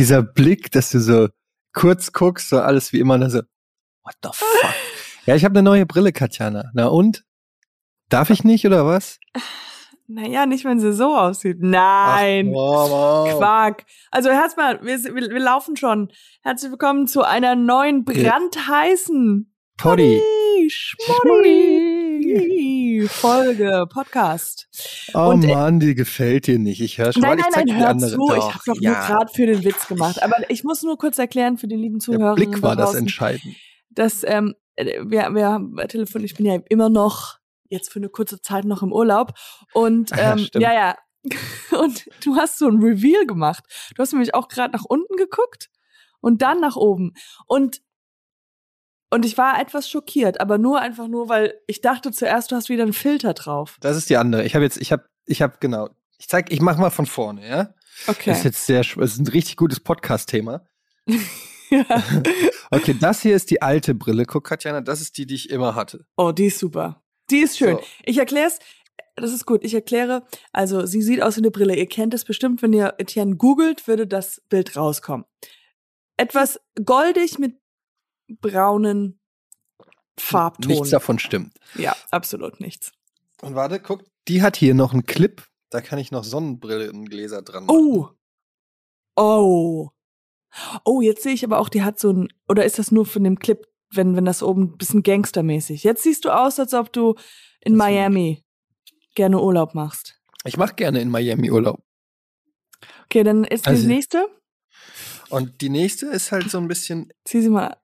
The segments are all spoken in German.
dieser Blick, dass du so kurz guckst, so alles wie immer, und dann so, what the fuck? ja, ich habe eine neue Brille, Katjana. Na und? Darf ich nicht oder was? Naja, nicht, wenn sie so aussieht. Nein. Ach, wow, wow. Quark. Also erstmal, wir, wir, wir laufen schon. Herzlich willkommen zu einer neuen brandheißen Poddy. Schmoddy Folge, Podcast. Oh Und, äh, Mann, die gefällt dir nicht. Ich höre schon Nein, mal, ich nein, nein, die hör zu. Doch, ich habe doch ja. nur gerade für den Witz gemacht. Aber ich muss nur kurz erklären für die lieben Der Zuhörer. Blick war das entscheidend. dass ähm, wir, wir haben telefoniert, ich bin ja immer noch jetzt für eine kurze Zeit noch im Urlaub und Ah ja, ähm, stimmt. ja, ja. Und du hast so ein Reveal gemacht. Du hast nämlich auch gerade nach unten geguckt und dann nach oben. Und und ich war etwas schockiert, aber nur einfach nur, weil ich dachte zuerst, du hast wieder einen Filter drauf. Das ist die andere. Ich habe jetzt, ich habe, ich habe genau. Ich zeig, ich mach mal von vorne, ja. Okay. Das ist jetzt sehr, das ist ein richtig gutes Podcast-Thema. ja. Okay, das hier ist die alte Brille. Guck, Katjana, das ist die, die ich immer hatte. Oh, die ist super. Die ist schön. So. Ich erkläre es. Das ist gut. Ich erkläre. Also, sie sieht aus wie eine Brille. Ihr kennt es bestimmt, wenn ihr Etienne googelt, würde das Bild rauskommen. Etwas goldig mit braunen Farbton. Nichts davon stimmt. Ja, absolut nichts. Und warte, guck, die hat hier noch einen Clip. Da kann ich noch Sonnenbrillengläser dran machen. Oh. Oh. Oh, jetzt sehe ich aber auch, die hat so ein, oder ist das nur von dem Clip, wenn, wenn das oben ein bisschen gangstermäßig? Jetzt siehst du aus, als ob du in Das Miami gerne Urlaub machst. Ich mache gerne in Miami Urlaub. Okay, dann ist Also- die nächste. Und die nächste ist halt so ein bisschen. Zieh sie mal.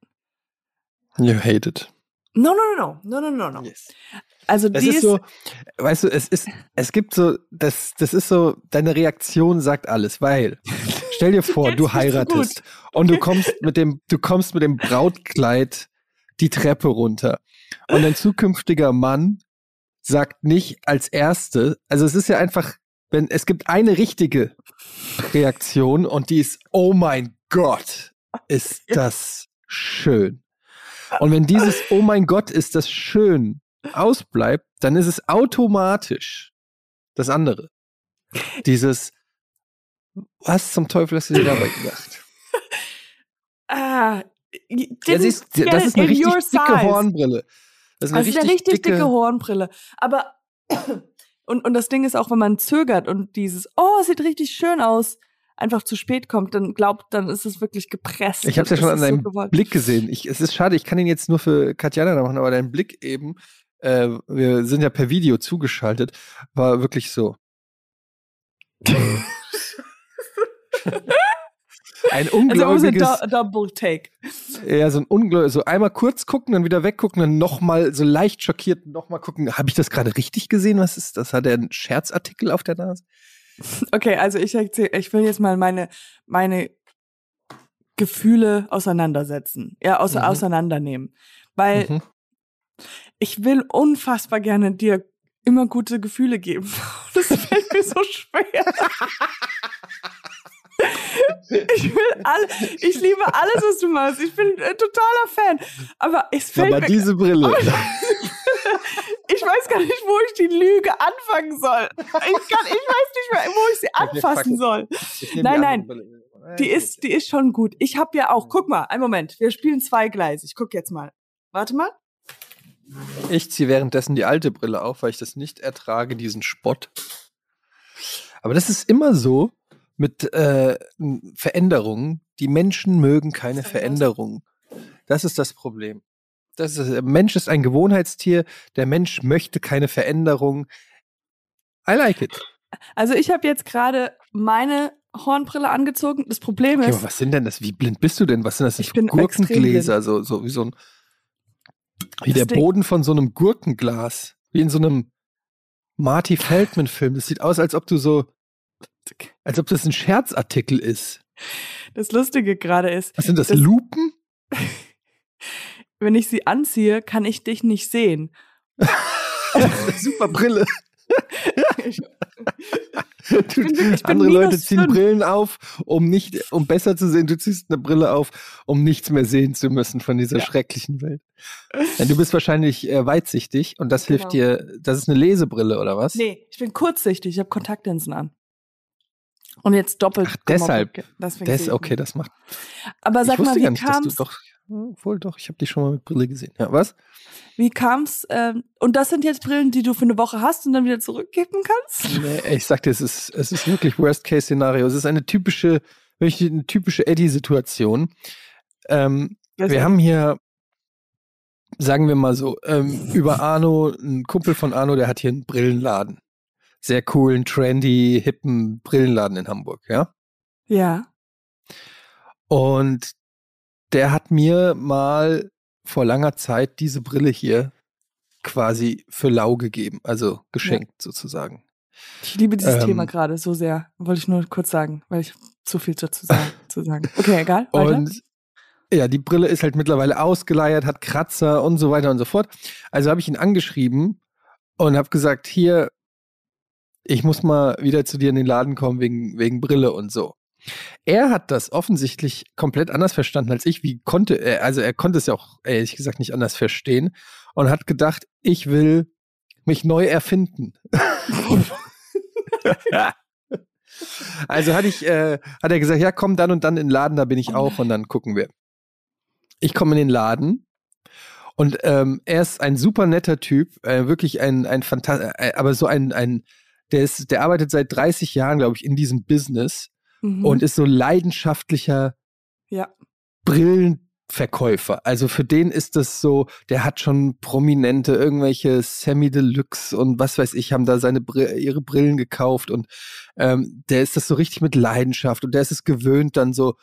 You hate it. No, no, no, no, no, no, no. Yes. Also Das die ist so, weißt du, es ist, es gibt so, das, das ist so, deine Reaktion sagt alles, weil, stell dir vor, du heiratest und du kommst mit dem, du kommst mit dem Brautkleid die Treppe runter und dein zukünftiger Mann sagt nicht als erste, also es ist ja einfach, wenn, es gibt eine richtige Reaktion und die ist, oh mein Gott, ist das schön. Und wenn dieses, oh mein Gott, ist das schön, ausbleibt, dann ist es automatisch das andere. Dieses, was zum Teufel hast du dir dabei gedacht? ah, siehst, get das ist eine in richtig dicke. Hornbrille. Das ist eine Das ist eine richtig dicke, Hornbrille. Aber und, und das Ding ist auch, wenn man zögert und dieses, oh, sieht richtig schön aus, einfach zu spät kommt, dann glaubt, dann ist es wirklich gepresst. Ich habe es ja schon an so deinem gewollt. Blick gesehen. Ich, es ist schade, ich kann ihn jetzt nur für Katjana machen, aber dein Blick eben, äh, wir sind ja per Video zugeschaltet, war wirklich so. Ein Also man muss ein ungläubiges, Do Double Take. ja, so ein ungläubiges, so einmal kurz gucken, dann wieder weggucken, dann nochmal so leicht schockiert nochmal gucken. Habe ich das gerade richtig gesehen? Was ist das? Hat er einen Scherzartikel auf der Nase? Okay, also ich erzähl, ich will jetzt mal meine meine Gefühle auseinandersetzen, ja, außer, Mhm. auseinandernehmen, weil Mhm. ich will unfassbar gerne dir immer gute Gefühle geben. Das fällt mir so schwer. Ich will alle, ich liebe alles, was du machst. Ich bin äh, totaler Fan. Aber es fällt Aber mir, diese Brille. Ich weiß gar nicht, wo ich die Lüge anfangen soll. Ich, kann, ich weiß nicht mehr, wo ich sie anfassen soll. Nein, nein. Brille. Die ist, die ist schon gut. Ich habe ja auch, guck mal, einen Moment, wir spielen zweigleisig. Guck jetzt mal. Warte mal. Ich ziehe währenddessen die alte Brille auf, weil ich das nicht ertrage, diesen Spott. Aber das ist immer so mit äh, Veränderungen. Die Menschen mögen keine? Veränderungen. Das ist das Problem. Das ist, der Mensch ist ein Gewohnheitstier. Der Mensch möchte keine Veränderung. I like it. Also ich habe jetzt gerade meine Hornbrille angezogen. Das Problem ist, aber was sind denn das? Wie blind bist du denn? Was sind das Ich für bin Gurkengläser? So, so wie so ein wie Das der Ding- Boden von so einem Gurkenglas. Wie in so einem Marty Feldman-Film. Das sieht aus, als ob du so, als ob das ein Scherzartikel ist. das Lustige gerade ist, Was sind das? Das- Lupen? wenn ich sie anziehe, kann ich dich nicht sehen. Super Brille. Ich, bin wirklich- ich bin andere Leute ziehen fünf. Brillen auf, um nicht, um besser zu sehen. Du ziehst eine Brille auf, um nichts mehr sehen zu müssen von dieser Ja. schrecklichen Welt. Denn du bist wahrscheinlich äh, weitsichtig und das hilft Genau. dir. Das ist eine Lesebrille oder was? nee, ich bin kurzsichtig, ich habe Kontaktlinsen an. Und jetzt doppelt. Ach, deshalb. Deswegen ich okay, das macht. Aber sag mal, wie kam's, doch. Wohl doch, ich habe dich schon mal mit Brille gesehen. Ja, was? wie kam's, ähm, und das sind jetzt Brillen, die du für eine Woche hast und dann wieder zurückgeben kannst? Nee, ich sag dir, es ist, es ist wirklich Worst-Case-Szenario. Es ist eine typische, wirklich eine typische Eddie-Situation. Ähm, wir haben hier, sagen wir mal so, ähm, über Arno, ein Kumpel von Arno, der hat hier einen Brillenladen. Sehr coolen, trendy, hippen Brillenladen in Hamburg, ja. Ja. Und der hat mir mal vor langer Zeit diese Brille hier quasi für lau gegeben, also geschenkt sozusagen. Ich liebe dieses Ähm, Thema gerade so sehr. Wollte ich nur kurz sagen, weil ich zu viel dazu sagen, zu sagen. Okay, egal. Weiter. Und ja, die Brille ist halt mittlerweile ausgeleiert, hat Kratzer und so weiter und so fort. Also habe ich ihn angeschrieben und habe gesagt, hier, ich muss mal wieder zu dir in den Laden kommen wegen, wegen Brille und so. Er hat das offensichtlich komplett anders verstanden als ich. Wie konnte er, also er konnte es ja auch ehrlich gesagt nicht anders verstehen und hat gedacht, ich will mich neu erfinden. also hatte ich, äh, hat er gesagt, ja, komm dann und dann in den Laden, da bin ich auch und dann gucken wir. Ich komme in den Laden und ähm, er ist ein super netter Typ, äh, wirklich ein, ein fantastisch, äh, aber so ein, ein, der ist, der arbeitet seit 30 Jahren, glaube ich, in diesem Business Mhm. und ist so leidenschaftlicher ja. Brillenverkäufer. Also für den ist das so, der hat schon Prominente, irgendwelche Semi Deluxe und was weiß ich, haben da seine Br ihre Brillen gekauft und ähm, der ist das so richtig mit Leidenschaft und der ist es gewöhnt, dann so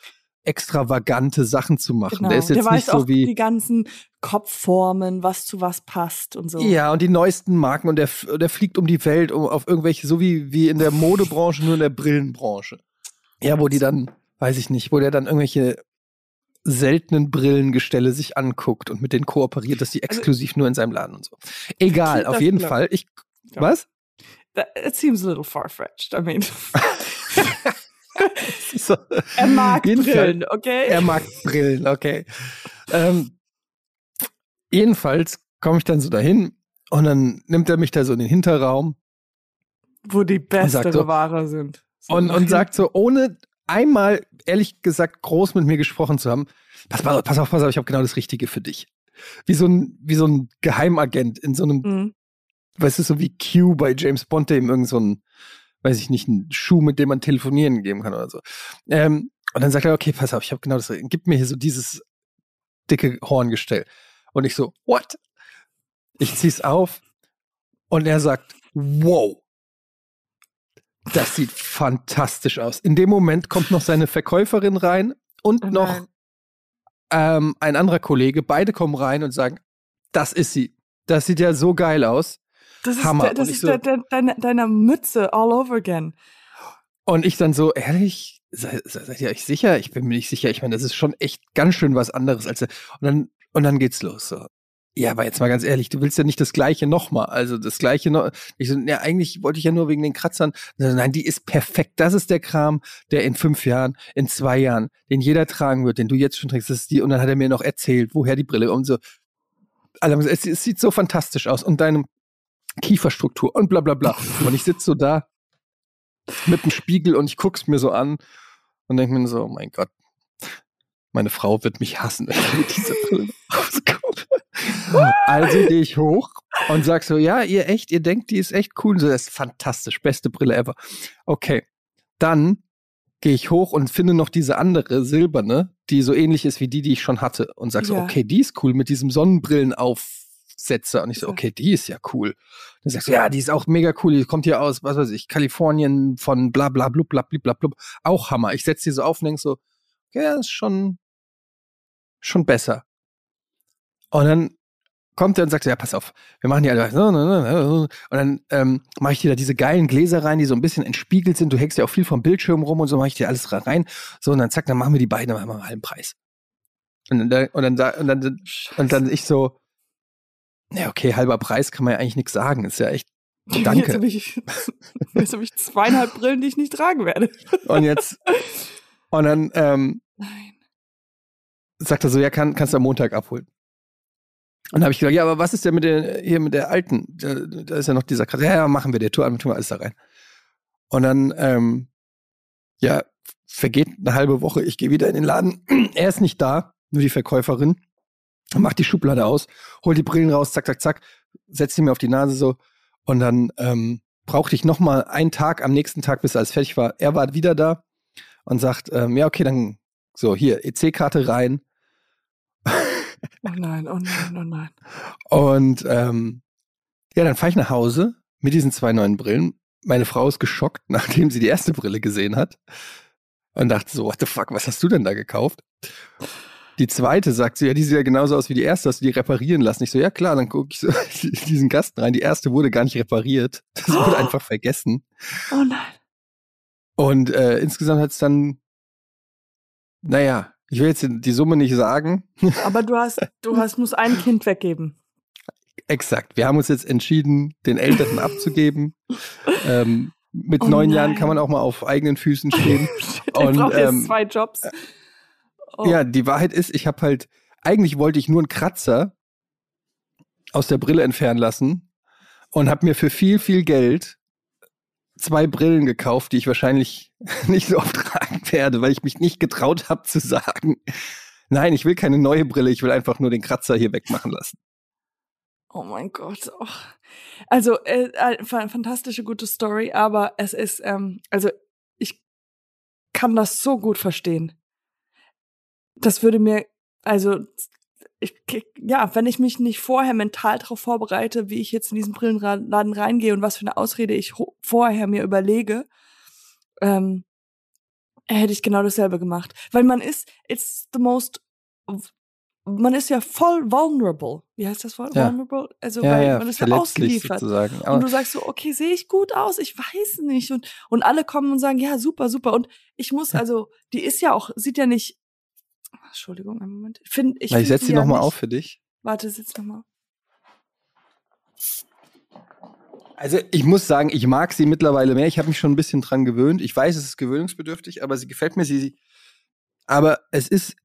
extravagante Sachen zu machen. Genau. Der ist jetzt weiß nicht so auch wie die ganzen Kopfformen, was zu was passt und so. Ja, und die neuesten Marken und der, der fliegt um die Welt um, auf irgendwelche, so wie, wie in der Modebranche, nur in der Brillenbranche. Ja, wo die dann, weiß ich nicht, wo der dann irgendwelche seltenen Brillengestelle sich anguckt und mit denen kooperiert, dass die Also exklusiv nur in seinem Laden und so. Egal, auf jeden. Fall. Ich, Ja. was? That, it seems a little far-fetched. I mean, So, er mag Brillen, okay? er mag Brillen, okay. Ähm, jedenfalls komme ich dann so dahin und dann nimmt er mich da so in den Hinterraum Wo die bessere so- Ware sind. Und, und sagt so, ohne einmal, ehrlich gesagt, groß mit mir gesprochen zu haben, pass, pass auf, pass auf, ich habe genau das Richtige für dich. Wie so ein, wie so ein Geheimagent in so einem, Mhm. weißt du, so wie Q bei James Bond, der ihm irgend so ein, weiß ich nicht, einen Schuh, mit dem man telefonieren geben kann oder so. Ähm, und dann sagt er, okay, pass auf, ich habe genau das, gib mir hier so dieses dicke Horngestell. Und ich so, what? Ich zieh's auf und er sagt, wow. Das sieht fantastisch aus. In dem Moment kommt noch seine Verkäuferin rein und Oh noch ähm, ein anderer Kollege. Beide kommen rein und sagen, das ist sie. Das sieht ja so geil aus. Das ist, Hammer. der, das ist so- der, der, deine, deiner Mütze all over again. Und ich dann so, ehrlich, se- se- seid ihr euch sicher? Ich bin mir nicht sicher. Ich meine, das ist schon echt ganz schön was anderes als. Und dann, und dann geht's los. So. Ja, aber jetzt mal ganz ehrlich, du willst ja nicht das Gleiche nochmal. Also das Gleiche noch. Ich so, ja, eigentlich wollte ich ja nur wegen den Kratzern. So, Nein, die ist perfekt. Das ist der Kram, der in fünf Jahren, in zwei Jahren, den jeder tragen wird, den du jetzt schon trägst. Das ist die. Und dann hat er mir noch erzählt, woher die Brille und so. Also, es, es sieht so fantastisch aus. Und deine Kieferstruktur und bla bla bla. Und ich sitze so da mit dem Spiegel und ich guck's mir so an und denke mir so, oh mein Gott, meine Frau wird mich hassen, wenn ich mit dieser Brille rauskomme. Also gehe ich hoch und sag so, ja, ihr echt, ihr denkt, die ist echt cool. So, das ist fantastisch, beste Brille ever. Okay, dann gehe ich hoch und finde noch diese andere silberne, die so ähnlich ist wie die, die ich schon hatte und sag so, Ja. okay, die ist cool mit diesem Sonnenbrillenaufsetzer und ich so, okay, die ist ja cool. Dann sagst du, ja, die ist auch mega cool. Die kommt hier aus, was weiß ich, Kalifornien von bla bla blub bla blub bla blub. Auch Hammer. Ich setze die so auf und denk so, ja, ist schon, schon besser. Und dann kommt er und sagt, ja, pass auf, wir machen die alle. Und dann ähm, mache ich dir da diese geilen Gläser rein, die so ein bisschen entspiegelt sind. Du hängst ja auch viel vom Bildschirm rum und so mache ich dir alles rein. So, und dann zack, dann machen wir die beiden, dann machen wir einen halben Preis. Und dann, und dann, und dann, und dann ich so, ja, okay, halber Preis kann man ja eigentlich nichts sagen. Ist ja echt Danke. Jetzt habe ich, jetzt hab ich zweieinhalb Brillen, die ich nicht tragen werde. Und jetzt, und dann ähm, Nein. sagt er so, ja, kann, kannst du am Montag abholen. Und dann habe ich gesagt, ja, aber was ist denn mit der, hier mit der alten? Da, da ist ja noch dieser Kratzer. Ja, ja, machen wir, der Tour tun wir alles da rein. Und dann ähm, ja, vergeht eine halbe Woche, ich gehe wieder in den Laden. er ist nicht da, nur die Verkäuferin. Macht die Schublade aus, holt die Brillen raus, zack, zack, zack, setzt sie mir auf die Nase so. Und dann ähm, brauchte ich noch mal einen Tag am nächsten Tag, bis alles fertig war. Er war wieder da und sagt, ähm, ja, okay, dann so, hier, EC-Karte rein. Oh nein, oh nein, oh nein. Und ähm, ja, dann fahre ich nach Hause mit diesen zwei neuen Brillen. Meine Frau ist geschockt, nachdem sie die erste Brille gesehen hat. Und dachte so, what the fuck, was hast du denn da gekauft? Die zweite sagt so, ja, die sieht ja genauso aus wie die erste, hast du die reparieren lassen? Ich so, ja klar, dann gucke ich so diesen Gasten rein. Die erste wurde gar nicht repariert. Das wurde Oh. einfach vergessen. Oh nein. Und äh, insgesamt hat es dann, naja, ich will jetzt die Summe nicht sagen. Aber du hast, du hast, musst ein Kind weggeben. Exakt. Wir haben uns jetzt entschieden, den Älteren abzugeben. Ähm, mit Oh neun Jahren nein. kann man auch mal auf eigenen Füßen stehen. Ich Und, brauche jetzt ähm, zwei Jobs. Oh. Ja, die Wahrheit ist, ich habe halt, eigentlich wollte ich nur einen Kratzer aus der Brille entfernen lassen und habe mir für viel, viel Geld zwei Brillen gekauft, die ich wahrscheinlich nicht so oft tragen werde, weil ich mich nicht getraut habe zu sagen, nein, ich will keine neue Brille, ich will einfach nur den Kratzer hier wegmachen lassen. Oh mein Gott. Oh. Also, äh, äh, fa- fantastische, gute Story, aber es ist, ähm, also ich kann das so gut verstehen. Das würde mir, also, ich, ja, wenn ich mich nicht vorher mental darauf vorbereite, wie ich jetzt in diesen Brillenladen reingehe und was für eine Ausrede ich vorher mir überlege, ähm, hätte ich genau dasselbe gemacht. Weil man ist, it's the most, man ist ja voll vulnerable. Wie heißt das Wort? Ja. Vulnerable? Also, Ja, weil ja, man ist ja ausgeliefert. sozusagen. Und du sagst so, okay, sehe ich gut aus? Ich weiß nicht. Und, und alle kommen und sagen, ja, super, super. Und ich muss, also, die ist ja auch, sieht ja nicht, Entschuldigung, einen Moment. Ich, find, ich, ich, setze sie nochmal auf für dich. Warte, sitz nochmal. Also ich muss sagen, ich mag sie mittlerweile mehr. Ich habe mich schon ein bisschen dran gewöhnt. Ich weiß, es ist gewöhnungsbedürftig, aber sie gefällt mir. Sie, aber es ist.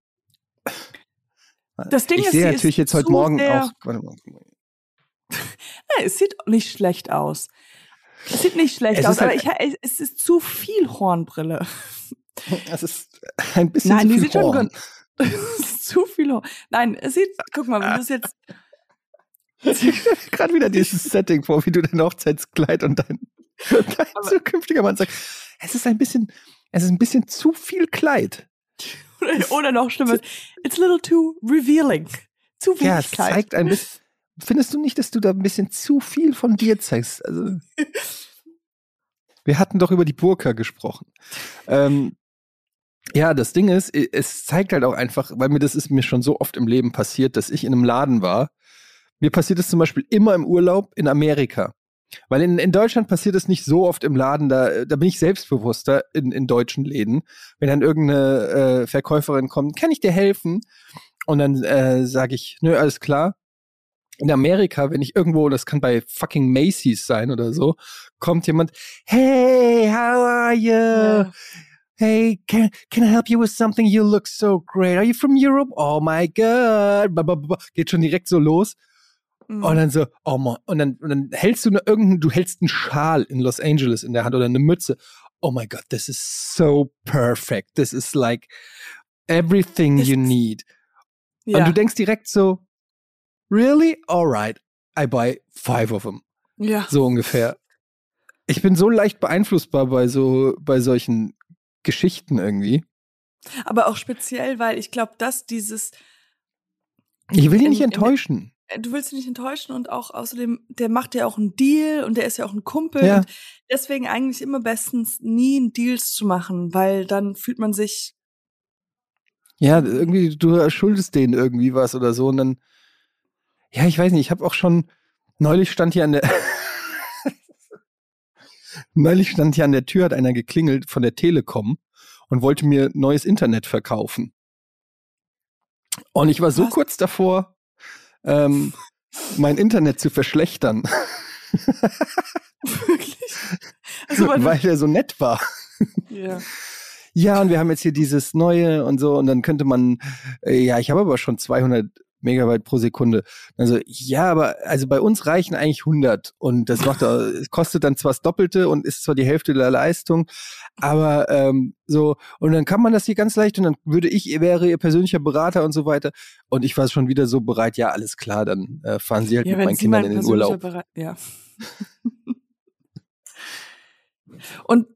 Das Ding ich ist, sehe sie natürlich ist jetzt heute Morgen auch. Warte mal. Ja, es sieht nicht schlecht aus. Es sieht nicht schlecht Es aus, halt- aber ich, es ist zu viel Hornbrille. Es ist ein bisschen Nein, zu die viel sieht schon Horn. gut. Es ist zu viel Horn. Nein, es sieht, guck mal, wenn du es jetzt, Gerade wieder dieses Setting vor, wie du dein Hochzeitskleid und dein, dein Aber- zukünftiger Mann sagt. Es ist ein bisschen, es ist ein bisschen zu viel Kleid. oder, noch schlimmer, it's a little too revealing. Zu Ja, wenig es Kleid. zeigt ein bisschen. Findest du nicht, dass du da ein bisschen zu viel von dir zeigst? Also, wir hatten doch über die Burka gesprochen. Ähm, ja, das Ding ist, es zeigt halt auch einfach, weil mir das ist mir schon so oft im Leben passiert, dass ich in einem Laden war. Mir passiert es zum Beispiel immer im Urlaub in Amerika. Weil in, in Deutschland passiert es nicht so oft im Laden, da, da bin ich selbstbewusster in, in deutschen Läden. Wenn dann irgendeine äh, Verkäuferin kommt, kann ich dir helfen? Und dann äh, sage ich, nö, alles klar. In Amerika, wenn ich irgendwo, das kann bei fucking Macy's sein oder so, kommt jemand, hey, how are you? Ja. Hey, can, can I help you with something? You look so great. Are you from Europe? Oh my God. Geht schon direkt so los. Mhm. Und dann so, oh man, und dann, und dann hältst du irgendeinen, du hältst einen Schal in Los Angeles in der Hand oder eine Mütze. Oh my God, this is so perfect. This is like everything you need. ja. Und du denkst direkt so, really? Alright, I buy five of them. ja. So ungefähr. Ich bin so leicht beeinflussbar bei so, bei solchen Geschichten irgendwie. Aber auch speziell, weil ich glaube, dass dieses, Ich will ihn nicht enttäuschen. äh, du willst ihn nicht enttäuschen und auch außerdem, der macht ja auch einen Deal und der ist ja auch ein Kumpel. Ja. Und deswegen eigentlich immer bestens nie Deals zu machen, weil dann fühlt man sich, Ja, irgendwie, du schuldest denen irgendwie was oder so. Und dann, ja, ich weiß nicht, ich habe auch schon, neulich stand hier an der, neulich stand hier an der Tür, hat einer geklingelt von der Telekom und wollte mir neues Internet verkaufen. Und ich war so Was? kurz davor, ähm, mein Internet zu verschlechtern, wirklich. Also, weil, weil er so nett war. ja. Ja, und wir haben jetzt hier dieses neue und so und dann könnte man, äh, ja, ich habe aber schon 200 Megabyte pro Sekunde. Also ja, aber also bei uns reichen eigentlich 100 und das macht, kostet dann zwar das Doppelte und ist zwar die Hälfte der Leistung, aber ähm, so und dann kann man das hier ganz leicht und dann würde ich wäre ihr persönlicher Berater und so weiter und ich war schon wieder so bereit, ja alles klar, dann äh, fahren Sie halt ja, mit meinen Kindern in den Urlaub. Bera ja. und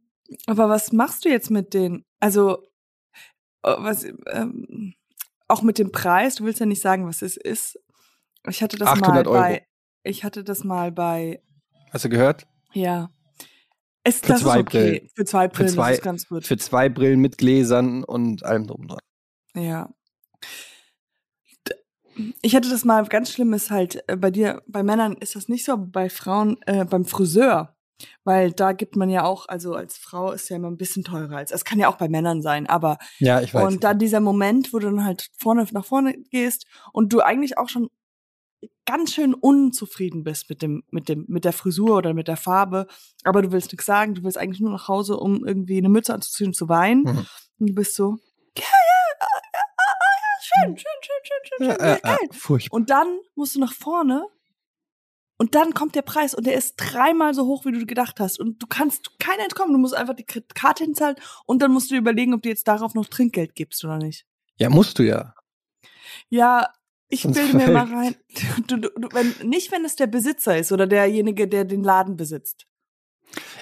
aber was machst du jetzt mit den? Also äh, was ähm, auch mit dem Preis, du willst ja nicht sagen, was es ist. Ich hatte das mal bei, Euro. ich hatte das mal bei. Hast du gehört? Ja. Ist, für das zwei ist okay. Brillen. Für zwei Brillen für zwei, ist ganz gut. Für zwei Brillen mit Gläsern und allem drum dran. Ja. Ich hatte das mal ganz schlimm ist halt äh, bei dir, bei Männern ist das nicht so, aber bei Frauen, äh, beim Friseur weil da gibt man ja auch, also als Frau ist ja immer ein bisschen teurer als, es kann ja auch bei Männern sein, aber. Ja, ich weiß. Und dann dieser Moment, wo du dann halt vorne nach vorne gehst und du eigentlich auch schon ganz schön unzufrieden bist mit dem, mit dem, mit der Frisur oder mit der Farbe, aber du willst nichts sagen, du willst eigentlich nur nach Hause, um irgendwie eine Mütze anzuziehen und zu weinen. Mhm. Und du bist so, ja, ja, ja, ja, schön, schön, schön, schön, schön, schön, ja, geil. Äh, furchtbar. Und dann musst du nach vorne und dann kommt der Preis und der ist dreimal so hoch, wie du gedacht hast. Und du kannst kein entkommen. Du musst einfach die Karte hinzahlen und dann musst du überlegen, ob du jetzt darauf noch Trinkgeld gibst oder nicht. Ja, musst du ja. Ja, ich Sonst bilde mir mal rein. Du, du, du, wenn, nicht, wenn es der Besitzer ist oder derjenige, der den Laden besitzt.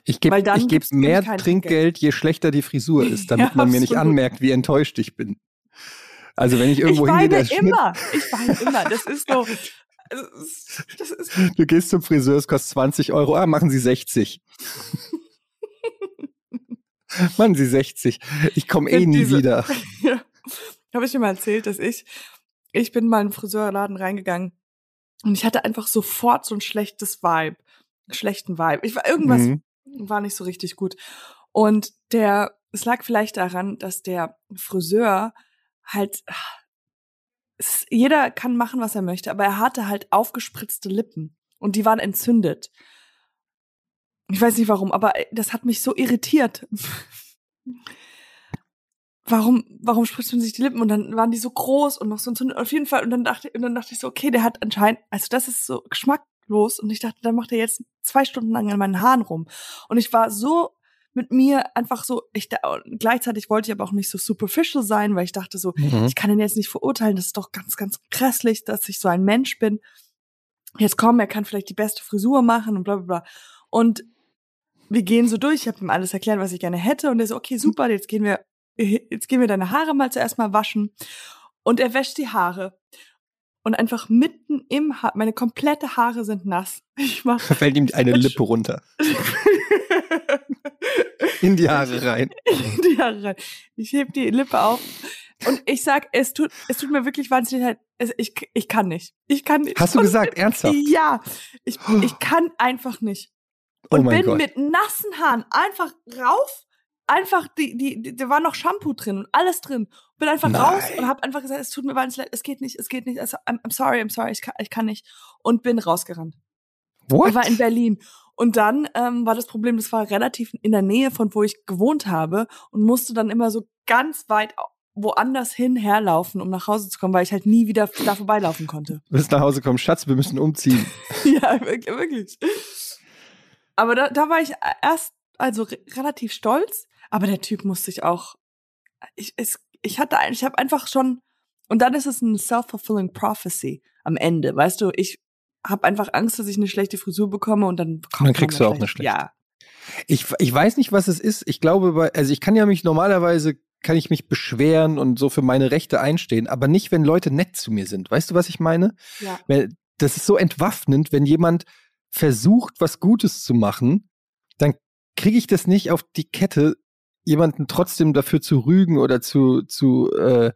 Ich gebe geb mehr Trinkgeld, Trinkgeld, je schlechter die Frisur ist, damit ja, man mir nicht anmerkt, wie enttäuscht ich bin. Also wenn ich irgendwo ich hingehe, der immer. Ich weine immer. Das ist so. Also, das ist du gehst zum Friseur, es kostet 20 Euro. Ah, machen Sie 60. machen Sie 60. Ich komme eh nie diese, wieder. Ja. Habe ich dir mal erzählt, dass ich, ich bin mal in den Friseurladen reingegangen und ich hatte einfach sofort so ein schlechtes Vibe. Einen schlechten Vibe. Ich war, irgendwas mhm. war nicht so richtig gut. Und der, es lag vielleicht daran, dass der Friseur halt, jeder kann machen, was er möchte, aber er hatte halt aufgespritzte Lippen und die waren entzündet. Ich weiß nicht warum, aber äh, das hat mich so irritiert. warum, warum spritzt man sich die Lippen? Und dann waren die so groß und noch so entzündet. Auf jeden Fall. Und dann dachte, und dann dachte ich so, okay, der hat anscheinend, also das ist so geschmacklos. Und ich dachte, dann macht er jetzt zwei Stunden lang an meinen Haaren rum. Und ich war so mit mir einfach so, ich da, gleichzeitig wollte ich aber auch nicht so superficial sein, weil ich dachte so, mhm. ich kann ihn jetzt nicht verurteilen, das ist doch ganz, ganz grässlich, dass ich so ein Mensch bin. Jetzt komm, er kann vielleicht die beste Frisur machen und bla bla bla. Und wir gehen so durch, ich habe ihm alles erklärt, was ich gerne hätte und er so, okay, super, jetzt gehen wir, jetzt gehen wir deine Haare mal zuerst mal waschen. Und er wäscht die Haare und einfach mitten im Haar, meine komplette Haare sind nass. Ich mach, fällt ihm eine Lippe runter. In die Haare rein. In die Haare rein. Ich heb die Lippe auf und ich sag, es tut, es tut mir wirklich wahnsinnig leid. Ich, ich kann nicht. Ich kann nicht. Hast du gesagt, ernsthaft? Ja. Ich, ich kann einfach nicht. Oh und oh bin Gott. mit nassen Haaren einfach rauf, einfach, die, die, die, da war noch Shampoo drin und alles drin. Bin einfach Nein. raus und hab einfach gesagt, es tut mir wahnsinnig leid, es geht nicht, es geht nicht. Also, I'm, I'm sorry, I'm sorry, ich kann, ich kann nicht. Und bin rausgerannt. What? Ich war in Berlin. Und dann ähm, war das Problem, das war relativ in der Nähe von wo ich gewohnt habe und musste dann immer so ganz weit woanders hin herlaufen, um nach Hause zu kommen, weil ich halt nie wieder da vorbeilaufen konnte. Du bist nach Hause kommen, Schatz, wir müssen umziehen. ja, wirklich. Aber da, da war ich erst also re relativ stolz, aber der Typ musste sich auch ich es, ich hatte ich habe einfach schon und dann ist es ein self-fulfilling prophecy am Ende, weißt du, ich habe einfach Angst, dass ich eine schlechte Frisur bekomme und dann bekomme Dann kriegst du auch eine schlechte. Ja. Ich, ich weiß nicht, was es ist. Ich glaube, also ich kann ja mich normalerweise kann ich mich beschweren und so für meine Rechte einstehen, aber nicht, wenn Leute nett zu mir sind. Weißt du, was ich meine? Ja. Das ist so entwaffnend, wenn jemand versucht, was Gutes zu machen, dann kriege ich das nicht auf die Kette, jemanden trotzdem dafür zu rügen oder zu, zu äh,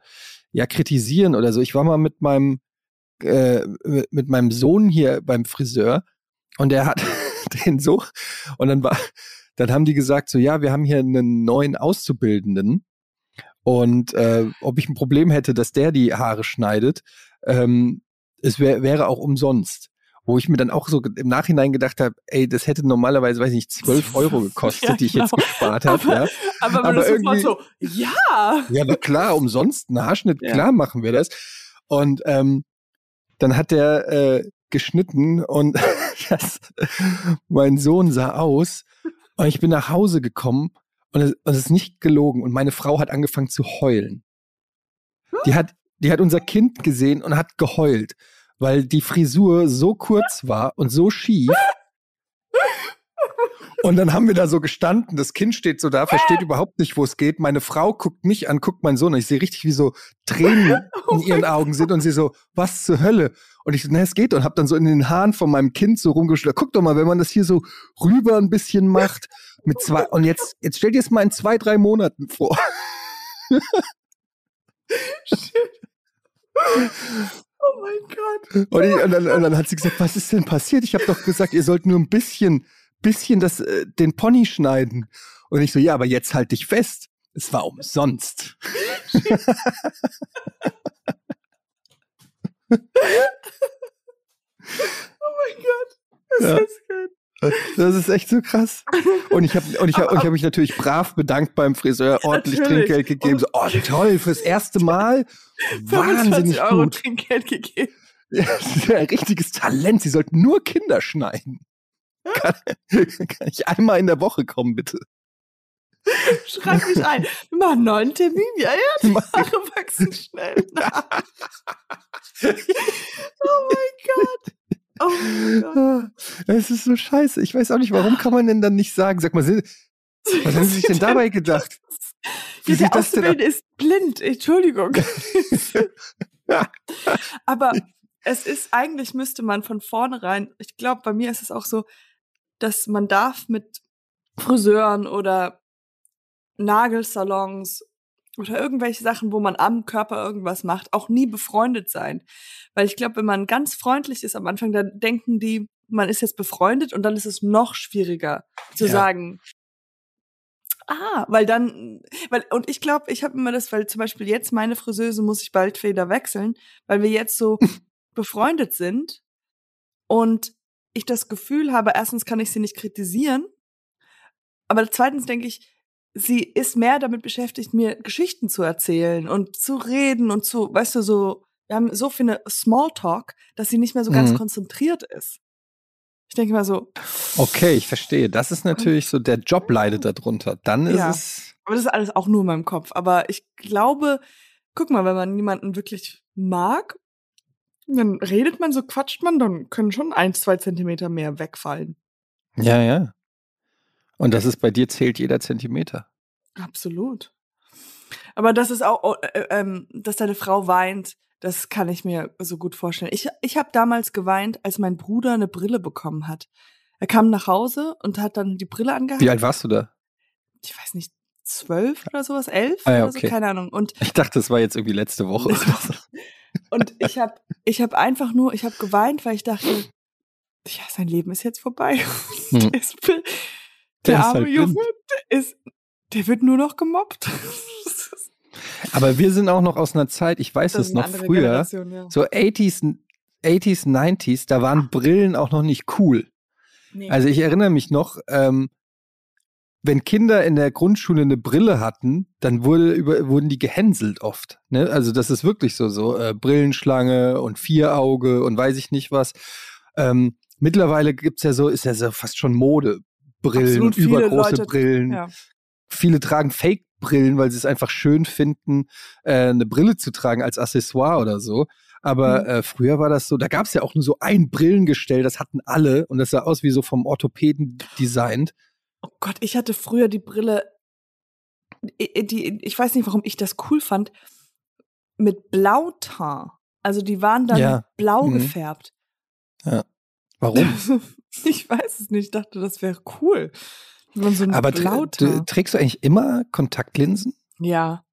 ja, kritisieren oder so. Ich war mal mit meinem äh, mit meinem Sohn hier beim Friseur und der hat den so und dann war dann haben die gesagt so ja wir haben hier einen neuen Auszubildenden und äh, ob ich ein Problem hätte dass der die Haare schneidet ähm, es wär, wäre auch umsonst wo ich mir dann auch so im Nachhinein gedacht habe, ey, das hätte normalerweise, weiß ich nicht, 12 Euro gekostet, ja, die ich jetzt genau. gespart habe. Aber, ja. aber, aber, aber irgendwie, so, ja. Ja, na klar, umsonst, ein Haarschnitt, ja. klar machen wir das. Und ähm, dann hat der äh, geschnitten und das, mein Sohn sah aus und ich bin nach Hause gekommen und es, und es ist nicht gelogen und meine Frau hat angefangen zu heulen. Die hat, die hat unser Kind gesehen und hat geheult, weil die Frisur so kurz war und so schief. Und dann haben wir da so gestanden, das Kind steht so da, versteht überhaupt nicht, wo es geht. Meine Frau guckt mich an, guckt meinen Sohn und ich sehe richtig, wie so Tränen in ihren Augen sind und sie so, was zur Hölle? Und ich so, na, es geht und hab dann so in den Haaren von meinem Kind so rumgeschlagen. Guck doch mal, wenn man das hier so rüber ein bisschen macht, mit zwei, und jetzt, jetzt stell dir es mal in zwei, drei Monaten vor. Oh mein Gott. Und, ich, und, dann, und dann hat sie gesagt, was ist denn passiert? Ich habe doch gesagt, ihr sollt nur ein bisschen, bisschen das, äh, den Pony schneiden. Und ich so, ja, aber jetzt halt dich fest. Es war umsonst. Oh mein Gott. Das Ja. ist. Das ist echt so krass. Und ich habe und ich hab, und ich hab mich natürlich brav bedankt beim Friseur, ordentlich Natürlich. Trinkgeld gegeben. So, oh, toll, fürs erste Mal. 25 Wahnsinnig Euro gut. Trinkgeld gegeben. Ja, richtiges Talent. Sie sollten nur Kinder schneiden. Kann, kann ich einmal in der Woche kommen, bitte? Schreib mich ein. Wir machen einen neuen Termin. Ja, ja, die Haare wachsen schnell nach. Oh mein Gott. Oh mein Gott. Es ist so scheiße. Ich weiß auch nicht, warum kann man denn dann nicht sagen, sag mal, was haben Sie sich denn dabei gedacht? Wie Ja, der? Auszubildende ist blind. Entschuldigung. Aber es ist, eigentlich müsste man von vornherein, ich glaube, bei mir ist es auch so, dass man darf mit Friseuren oder Nagelsalons oder irgendwelche Sachen, wo man am Körper irgendwas macht, auch nie befreundet sein. Weil ich glaube, wenn man ganz freundlich ist am Anfang, dann denken die, man ist jetzt befreundet und dann ist es noch schwieriger zu Ja. sagen, ah, weil dann, weil, und ich glaube, ich habe immer das, weil zum Beispiel jetzt meine Friseuse muss ich bald wieder wechseln, weil wir jetzt so befreundet sind und ich das Gefühl habe, erstens kann ich sie nicht kritisieren, aber zweitens denke ich, sie ist mehr damit beschäftigt, mir Geschichten zu erzählen und zu reden und zu, weißt du, so, wir haben so viel Smalltalk, dass sie nicht mehr so ganz Mhm. konzentriert ist. Ich denke mal so, Okay, ich verstehe. Das ist natürlich so, der Job leidet darunter. Dann ist Ja. es. aber das ist alles auch nur in meinem Kopf. Aber ich glaube, guck mal, wenn man jemanden wirklich mag, dann redet man so, quatscht man, dann können schon ein, zwei Zentimeter mehr wegfallen. Ja, ja. Und das ist bei dir zählt jeder Zentimeter. Absolut. Aber das ist auch, oh, äh, ähm, dass deine Frau weint, das kann ich mir so gut vorstellen. Ich, ich habe damals geweint, als mein Bruder eine Brille bekommen hat. Er kam nach Hause und hat dann die Brille angehabt. Wie alt warst du da? Ich weiß nicht, zwölf oder sowas, elf Ah ja, oder so, okay. keine Ahnung. Und Ich dachte, das war jetzt irgendwie letzte Woche. Und ich habe ich hab einfach nur, ich habe geweint, weil ich dachte, ja, sein Leben ist jetzt vorbei. Hm. Der, ist, Der der ist arme halt Junge, ist, der wird nur noch gemobbt. Aber wir sind auch noch aus einer Zeit, ich weiß Das es noch früher, ja. so 80s, 80s, 90s, da waren Brillen auch noch nicht cool. Nee. Also ich erinnere mich noch, ähm, wenn Kinder in der Grundschule eine Brille hatten, dann wurde über, wurden die gehänselt oft. Ne? Also das ist wirklich so, so äh, Brillenschlange und Vierauge und weiß ich nicht was. Ähm, mittlerweile gibt's ja so, ist ja so fast schon Mode. Brillen, viele übergroße Leute- Brillen. ja. Viele tragen Fake-Brillen, weil sie es einfach schön finden, äh, eine Brille zu tragen als Accessoire oder so. Aber Mhm. äh, früher war das so, da gab es ja auch nur so ein Brillengestell, das hatten alle und das sah aus wie so vom Orthopäden designt. Oh Gott, ich hatte früher die Brille, die, ich weiß nicht, warum ich das cool fand, mit Blauton. Also die waren dann Ja. blau Mhm. gefärbt. Warum? Ich weiß es nicht, ich dachte, das wäre cool. So Aber du, trägst du eigentlich immer Kontaktlinsen? Ja.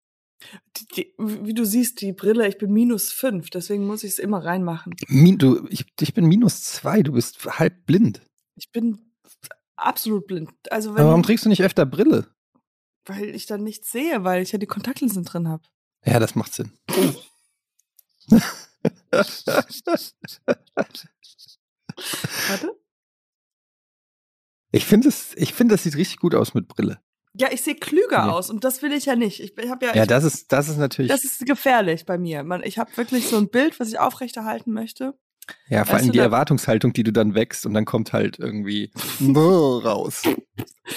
Die, die, wie du siehst, die Brille, ich bin minus fünf, deswegen muss ich es immer reinmachen. Min du, ich, ich bin minus zwei, du bist halb blind. Ich bin absolut blind. Also Aber warum wenn, trägst du nicht öfter Brille? weil ich dann nichts sehe, weil ich ja die Kontaktlinsen drin habe. Ja, das macht Sinn. Warte. ich finde, es- ich finde, das sieht richtig gut aus mit Brille. Ja, ich sehe klüger nee. aus und das will ich ja nicht. Ich, ich habe ja. Ja, ich, das ist, das ist natürlich. Das ist gefährlich bei mir. Man, ich habe wirklich so ein Bild, was ich aufrechterhalten möchte. Ja, vor allem die Erwartungshaltung, die du dann wächst und dann kommt halt irgendwie raus.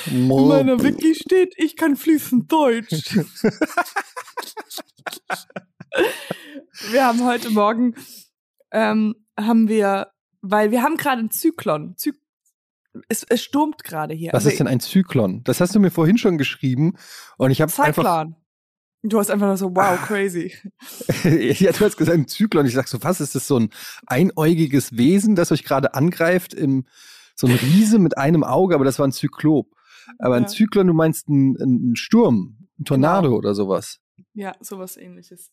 In meiner Wiki steht, ich kann fließend Deutsch. wir haben heute Morgen, ähm, haben wir, weil wir haben gerade einen Zyklon. Zy es, es stürmt gerade hier. Was also, ist denn ein Zyklon? Das hast du mir vorhin schon geschrieben und ich habe einfach Du hast einfach nur so, wow, crazy. ja, du hast gesagt, ein Zyklon. Ich sag so, was ist das so ein einäugiges Wesen, das euch gerade angreift? Im, so ein Riese mit einem Auge, aber das war ein Zyklop. Aber ja. ein Zyklon, du meinst ein, ein Sturm, ein Tornado genau. oder sowas. Ja, sowas ähnliches.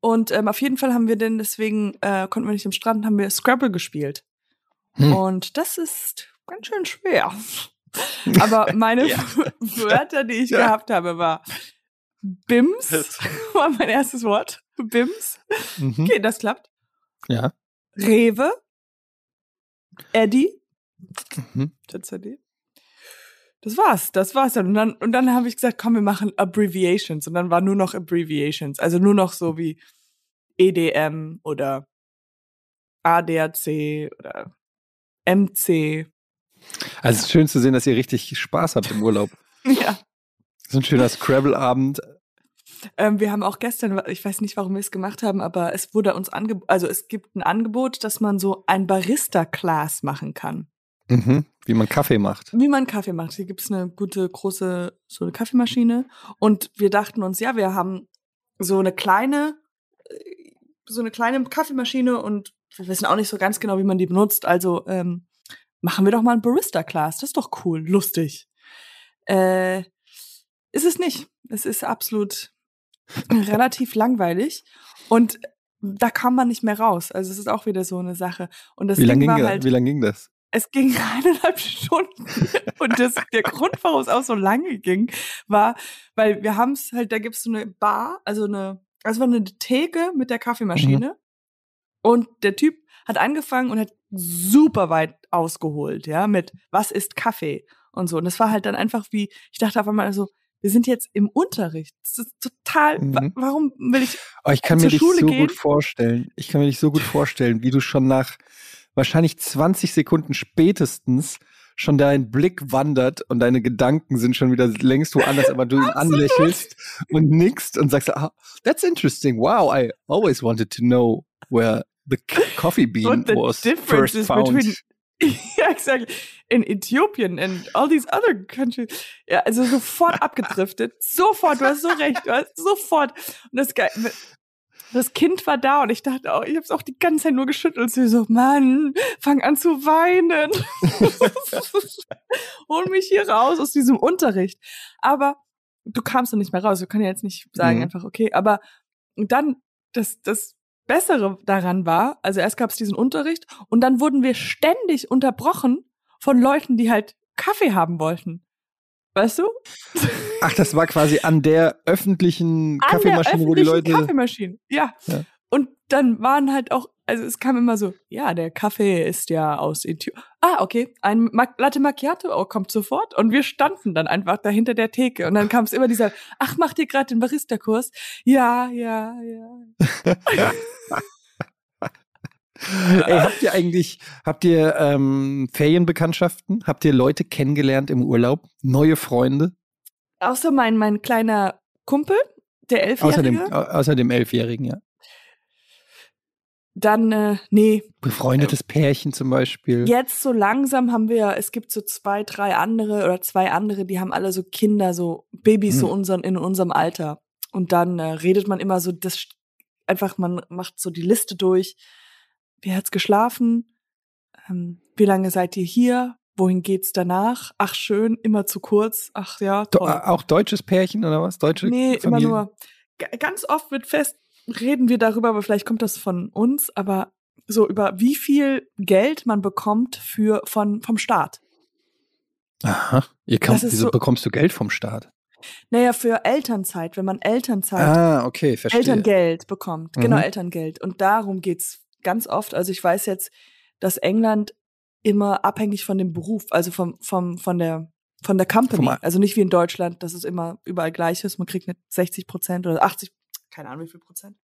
Und ähm, auf jeden Fall haben wir denn, deswegen äh, konnten wir nicht am Strand, haben wir Scrabble gespielt. Hm. Und das ist ganz schön schwer. Aber meine ja. Wörter, die ich ja. gehabt habe, war Bims war mein erstes Wort. Bims. Mhm. Okay, das klappt. Ja. Rewe. Eddie. Mhm. Das war's, das war's dann. Und dann, und dann habe ich gesagt, komm, wir machen Abbreviations. Und dann war nur noch Abbreviations. Also nur noch so wie EDM oder ADAC oder MC. Also es ist schön zu sehen, dass ihr richtig Spaß habt im Urlaub. ja. So ein schöner Scrabble-Abend. Ähm, wir haben auch gestern, ich weiß nicht, warum wir es gemacht haben, aber es wurde uns angeboten, also es gibt ein Angebot, dass man so ein Barista-Class machen kann. Mhm. Wie man Kaffee macht. Wie man Kaffee macht. Hier gibt es eine gute, große, so eine Kaffeemaschine. Und wir dachten uns, ja, wir haben so eine kleine, äh, so eine kleine Kaffeemaschine und wir wissen auch nicht so ganz genau, wie man die benutzt. Also ähm, machen wir doch mal ein Barista-Class. Das ist doch cool, lustig. Äh, ist es nicht. Es ist absolut relativ langweilig und da kam man nicht mehr raus. Also es ist auch wieder so eine Sache. Und das wie lange ging, halt, wie lang ging das? Es ging eineinhalb Stunden. und das, der Grund, warum es auch so lange ging, war, weil wir haben es halt, da gibt es so eine Bar, also eine, also eine Theke mit der Kaffeemaschine. Mhm. Und der Typ hat angefangen und hat super weit ausgeholt, ja, mit was ist Kaffee und so. Und das war halt dann einfach wie, ich dachte auf einmal so, wir sind jetzt im Unterricht. Das ist total, mhm. warum will ich oh, Ich kann mir dich Schule so gehen? gut vorstellen. Ich kann mir dich so gut vorstellen, wie du schon nach wahrscheinlich 20 Sekunden spätestens schon dein Blick wandert und deine Gedanken sind schon wieder längst woanders, aber du ihn anlächelst und nickst und sagst, ah, that's interesting. Wow, I always wanted to know where the coffee bean was first found. Between ja, exactly. In Äthiopien and all these other countries. Ja, also sofort abgedriftet. Sofort, du hast so recht, du hast sofort. Und das geil. Das Kind war da und ich dachte auch, ich habe es auch die ganze Zeit nur geschüttelt. Sie so, Mann, fang an zu weinen. Hol mich hier raus aus diesem Unterricht. Aber du kamst doch nicht mehr raus. Wir können ja jetzt nicht sagen mhm. einfach, okay. Aber dann, das, das Bessere daran war, also erst gab es diesen Unterricht und dann wurden wir ständig unterbrochen von Leuten, die halt Kaffee haben wollten. Weißt du? Ach, das war quasi an der öffentlichen an Kaffeemaschine, der öffentlichen wo die Leute. Kaffeemaschine, ja. ja. Und dann waren halt auch, also es kam immer so, ja, der Kaffee ist ja aus Äthiopien. Ah, okay, ein Latte Macchiato oh, kommt sofort. Und wir standen dann einfach dahinter der Theke. Und dann kam es immer dieser, ach, macht ihr gerade den Barista-Kurs? Ja, ja, ja. Ey, habt ihr eigentlich, habt ihr ähm, Ferienbekanntschaften? Habt ihr Leute kennengelernt im Urlaub? Neue Freunde? Außer mein, mein kleiner Kumpel, der Elfjährige. Außer dem, außer dem Elfjährigen, ja. Dann, äh, nee. Befreundetes Pärchen zum Beispiel. Jetzt so langsam haben wir, es gibt so zwei, drei andere oder zwei andere, die haben alle so Kinder, so Babys hm. so unseren, in unserem Alter. Und dann äh, redet man immer so, das einfach, man macht so die Liste durch. Wie hat's geschlafen? Ähm, wie lange seid ihr hier? Wohin geht's danach? Ach schön, immer zu kurz. Ach ja, toll. auch deutsches Pärchen oder was? Deutsche Nee, Familie? immer nur. Ganz oft wird fest reden wir darüber, aber vielleicht kommt das von uns, aber so über wie viel Geld man bekommt für von vom Staat. Aha. Ihr kommt, wieso so, bekommst du Geld vom Staat? Naja, für Elternzeit, wenn man Elternzeit, ah, okay, verstehe. Elterngeld bekommt. Genau, mhm. Genau, Elterngeld. Und darum geht's ganz oft. Also ich weiß jetzt, dass England immer abhängig von dem Beruf, also vom, vom, von der, Von der Company. Also nicht wie in Deutschland, dass es immer überall gleich ist. Man kriegt nicht 60 Prozent oder 80, keine Ahnung wie viel Prozent.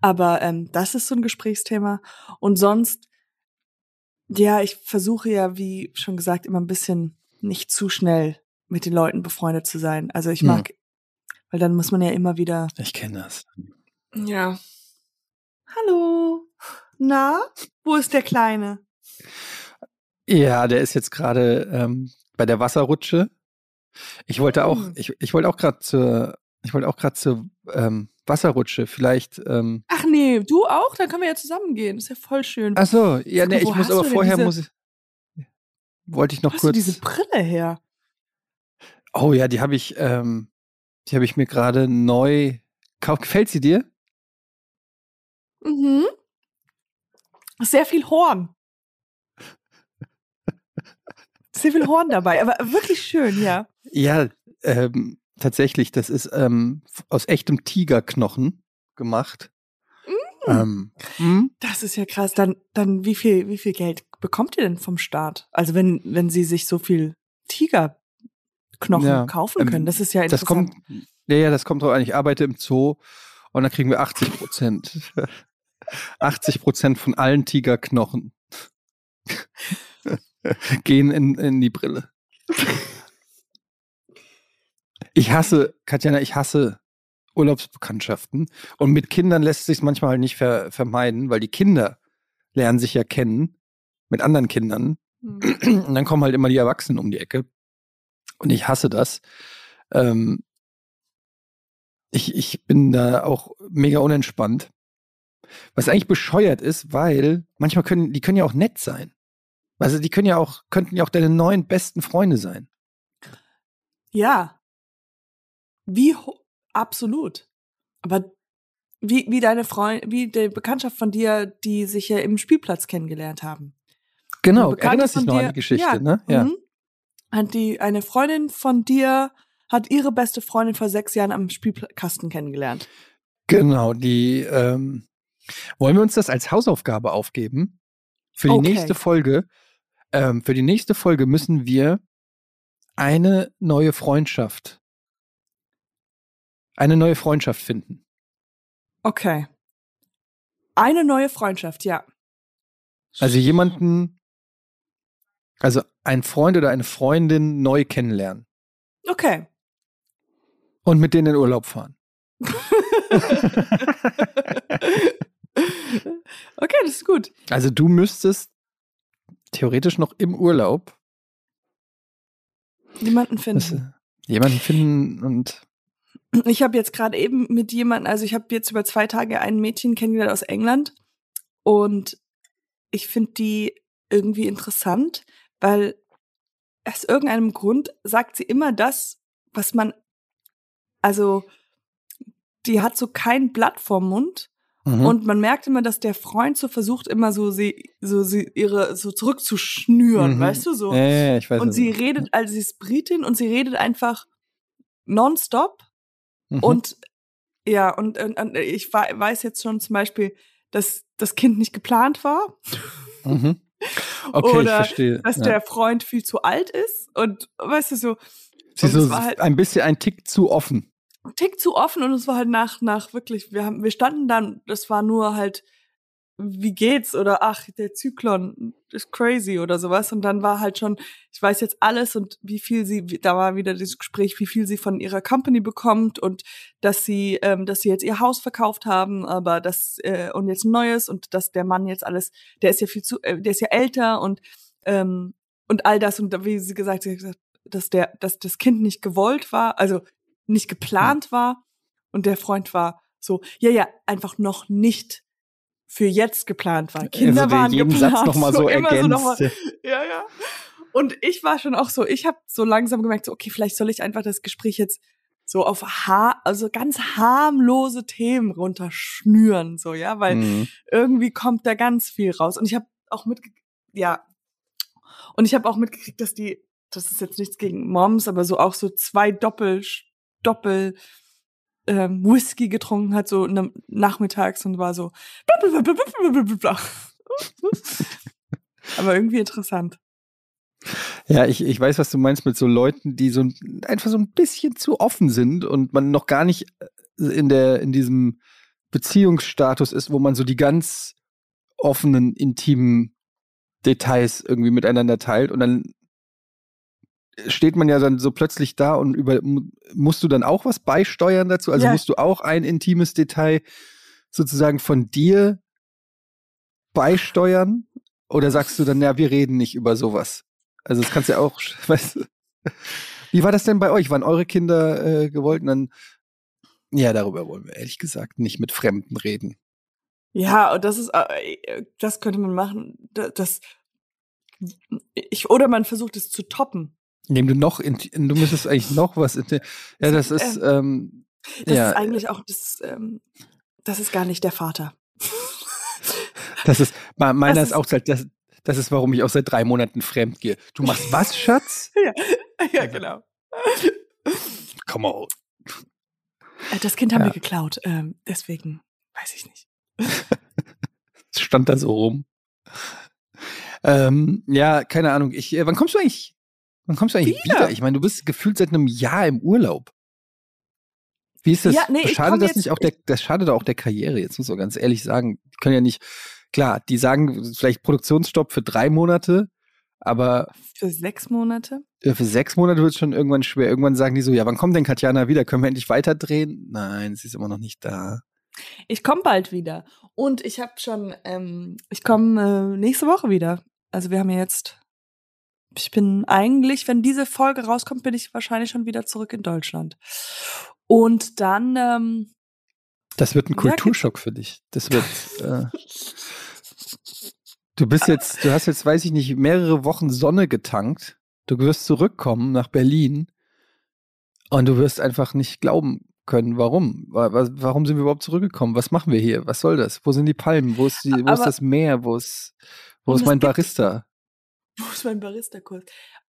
Aber ähm, das ist so ein Gesprächsthema. Und sonst, ja, ich versuche ja, wie schon gesagt, immer ein bisschen nicht zu schnell mit den Leuten befreundet zu sein. Also ich Hm. mag, weil dann muss man ja immer wieder Ich kenne das. ja. Hallo. Na, wo ist der Kleine? Ja, der ist jetzt gerade ähm, bei der Wasserrutsche. Ich wollte auch, Hm. ich, ich wollte auch gerade zur, ich wollte auch gerade zur ähm, Wasserrutsche. Vielleicht. Ähm, Ach nee, du auch? Dann können wir ja zusammen gehen. ist ja voll schön. ach so, ja, nee, Wo ich muss aber vorher diese- muss ich. Wollte ich Wo noch hast du kurz. diese Brille her? Oh ja, die habe ich, ähm, die habe ich mir gerade neu. gekauft. Gefällt sie dir? Mhm. Sehr viel Horn. Sehr viel Horn dabei, aber wirklich schön, ja. Ja, ähm, tatsächlich. Das ist ähm, aus echtem Tigerknochen gemacht. Mm. Ähm, hm? Das ist ja krass. Dann, dann wie viel, wie viel Geld bekommt ihr denn vom Staat? Also wenn, wenn sie sich so viel Tigerknochen Ja, kaufen ähm, können, das ist ja Das interessant. kommt, ja, ja, das kommt drauf an. Ich arbeite im Zoo und da kriegen wir 80 Prozent. 80 Prozent von allen Tigerknochen gehen in, in die Brille. Ich hasse, Katjana, ich hasse Urlaubsbekanntschaften. Und mit Kindern lässt es sich manchmal halt nicht ver vermeiden, weil die Kinder lernen sich ja kennen mit anderen Kindern. Hm. Und dann kommen halt immer die Erwachsenen um die Ecke. Und ich hasse das. Ähm, ich, ich bin da auch mega unentspannt. Was eigentlich bescheuert ist, weil manchmal können, die können ja auch nett sein. Also die können ja auch, könnten ja auch deine neuen besten Freunde sein. Ja. Wie absolut. Aber wie, wie deine Freund, wie die Bekanntschaft von dir, die sich ja im Spielplatz kennengelernt haben. Genau, erinnerst dich noch an dir- die Geschichte, ja, ne? Ja. Mhm. Hat die, eine Freundin von dir hat ihre beste Freundin vor sechs Jahren am Spielkasten kennengelernt. Genau, die ähm, wollen wir uns das als Hausaufgabe aufgeben? Für die Okay. nächste Folge. Ähm, für die nächste Folge müssen wir eine neue Freundschaft, eine neue Freundschaft finden. Okay. Eine neue Freundschaft, ja. Also jemanden, also ein Freund oder eine Freundin neu kennenlernen Okay. und mit denen in Urlaub fahren. okay, das ist gut. Also du müsstest theoretisch noch im Urlaub Jemanden das, finden. äh, jemanden finden und Ich habe jetzt gerade eben mit jemandem, also ich habe jetzt über zwei Tage ein Mädchen kennengelernt aus England und ich finde die irgendwie interessant, weil aus irgendeinem Grund sagt sie immer das, was man, also die hat so kein Blatt vorm Mund Mhm. und man merkt immer, dass der Freund so versucht immer so sie, so sie ihre so zurückzuschnüren, Mhm. weißt du so. Ja, ja, ich weiß und sie redet, also sie ist Britin und sie redet einfach nonstop Mhm. und ja, und, und, ich weiß jetzt schon zum Beispiel, dass das Kind nicht geplant war, Mhm. Okay, Oder ich verstehe. dass ja. der Freund viel zu alt ist und weißt du so, Sie und so halt ein bisschen ein Tick zu offen. ein Tick zu offen und es war halt nach, nach wirklich, wir haben, wir standen dann, das war nur halt, wie geht's? Oder ach, der Zyklon ist crazy oder sowas. Und dann war halt schon, ich weiß jetzt alles und wie viel sie, da war wieder dieses Gespräch, wie viel sie von ihrer Company bekommt und dass sie, ähm, dass sie jetzt ihr Haus verkauft haben, aber das äh, und jetzt ein neues und dass der Mann jetzt alles, der ist ja viel zu, äh, der ist ja älter und ähm, und all das. Und wie sie gesagt, sie hat gesagt, dass der, dass das Kind nicht gewollt war, also nicht geplant war. Und der Freund war so, ja, ja, einfach noch nicht für jetzt geplant war. Kinder also waren jeden geplant. Satz nochmal so, immer ergänzt. noch mal- ja, ja. Und ich war schon auch so, ich habe so langsam gemerkt, so, okay, vielleicht soll ich einfach das Gespräch jetzt so auf ha also ganz harmlose Themen runterschnüren, so, ja, weil Mhm. irgendwie kommt da ganz viel raus. Und ich habe auch mit, ja, und ich habe auch mitgekriegt, dass die, das ist jetzt nichts gegen Moms, aber so auch so zwei Doppel, Doppel ähm, Whisky getrunken hat, so nachmittags und war so. aber irgendwie interessant. Ja, ich, ich weiß, was du meinst mit so Leuten, die so ein- einfach so ein bisschen zu offen sind und man noch gar nicht äh, in der, in diesem Beziehungsstatus ist, wo man so die ganz offenen, intimen Details irgendwie miteinander teilt und dann steht man ja dann so plötzlich da und über, mu- musst du dann auch was beisteuern dazu? Also Ja. musst du auch ein intimes Detail sozusagen von dir beisteuern? Oder sagst du dann, ja, wir reden nicht über sowas? Also das kannst du ja auch, weißt du. Wie war das denn bei euch? Waren eure Kinder äh, gewollt? Und dann, ja, darüber wollen wir ehrlich gesagt nicht mit Fremden reden. Ja, und das ist, äh, das könnte man machen. Da- Das, ich, oder man versucht es zu toppen. Indem du noch, in, du müsstest eigentlich noch was. In, ja, das ist, ähm, Das ja, ist eigentlich auch, das, ähm, das ist gar nicht der Vater. das ist, me- meiner das ist auch seit, das, das ist, warum ich auch seit drei Monaten fremd gehe. Du machst was, Schatz? ja, genau. Come on. Äh, Das Kind haben Ja. wir geklaut, ähm, deswegen weiß ich nicht. Stand da so rum. Ähm, ja, keine Ahnung. Ich, äh, wann kommst du eigentlich? Wann kommst du eigentlich Wieder. wieder? Ich meine, du bist gefühlt seit einem Jahr im Urlaub. Wie ist das? Ja, nee, schadet das nicht auch der, das schadet auch der Karriere, jetzt muss man ganz ehrlich sagen. Die können ja nicht, klar, die sagen vielleicht Produktionsstopp für drei Monate, aber Für sechs Monate? äh, für sechs Monate wird es schon irgendwann schwer. Irgendwann sagen die so, ja, wann kommt denn Katjana wieder? Können wir endlich weiterdrehen? Nein, sie ist immer noch nicht da. Ich komme bald wieder. Und ich habe schon, ähm, ich komme äh, nächste Woche wieder. Also wir haben ja jetzt, ich bin eigentlich, wenn diese Folge rauskommt, bin ich wahrscheinlich schon wieder zurück in Deutschland. Und dann, ähm, Das wird ein Ja, Kulturschock für dich. Das wird. Äh, du bist jetzt, du hast jetzt, weiß ich nicht, mehrere Wochen Sonne getankt. Du wirst zurückkommen nach Berlin und du wirst einfach nicht glauben können, warum. Wa- wa- Warum sind wir überhaupt zurückgekommen? Was machen wir hier? Was soll das? Wo sind die Palmen? Wo ist, die, wo ist das Meer? Wo ist, wo ist mein Barista? wo ist mein Barista-Kurs?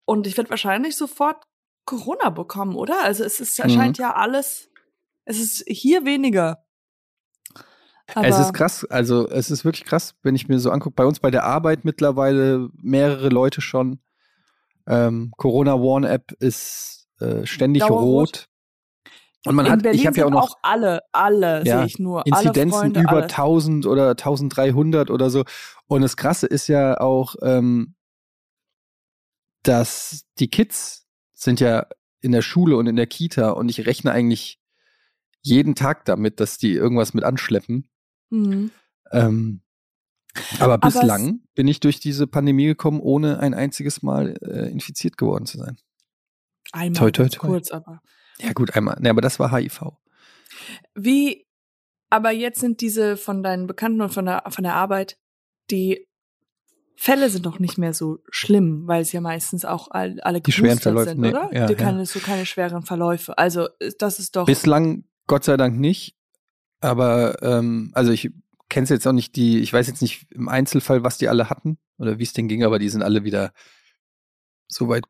Und ich werde wahrscheinlich sofort Corona bekommen, oder? Also es ist, Mhm. erscheint ja alles, es ist hier weniger. Aber es ist krass, also es ist wirklich krass, wenn ich mir so angucke, bei uns bei der Arbeit mittlerweile mehrere Leute schon. Ähm, Corona Warn App ist äh, ständig Dauerrot. rot. Und man in hat, Berlin ich habe ja auch noch auch alle, alle Ja, sehe ich nur. Inzidenzen Freunde, über alle. 1000 oder 1300 oder so. Und das Krasse ist ja auch, ähm, dass die Kids sind ja in der Schule und in der Kita und ich rechne eigentlich jeden Tag damit, dass die irgendwas mit anschleppen. Mhm. Ähm, aber Aber bislang bin ich durch diese Pandemie gekommen, ohne ein einziges Mal äh, infiziert geworden zu sein. Einmal Toi, toi, toi. kurz, aber. Ja gut, einmal. Ne, aber das war HIV. Wie, aber jetzt sind diese von deinen Bekannten und von der, von der Arbeit, die Fälle sind doch nicht mehr so schlimm, weil es ja meistens auch all, alle Die schweren Verläufe, sind, nee, oder? ja, die ja. keine, so keine schweren Verläufe. Also äh, das ist doch. Bislang Gott sei Dank nicht. Aber ähm, also ich kenne jetzt auch nicht die, ich weiß jetzt nicht im Einzelfall, was die alle hatten oder wie es denen ging, aber die sind alle wieder soweit,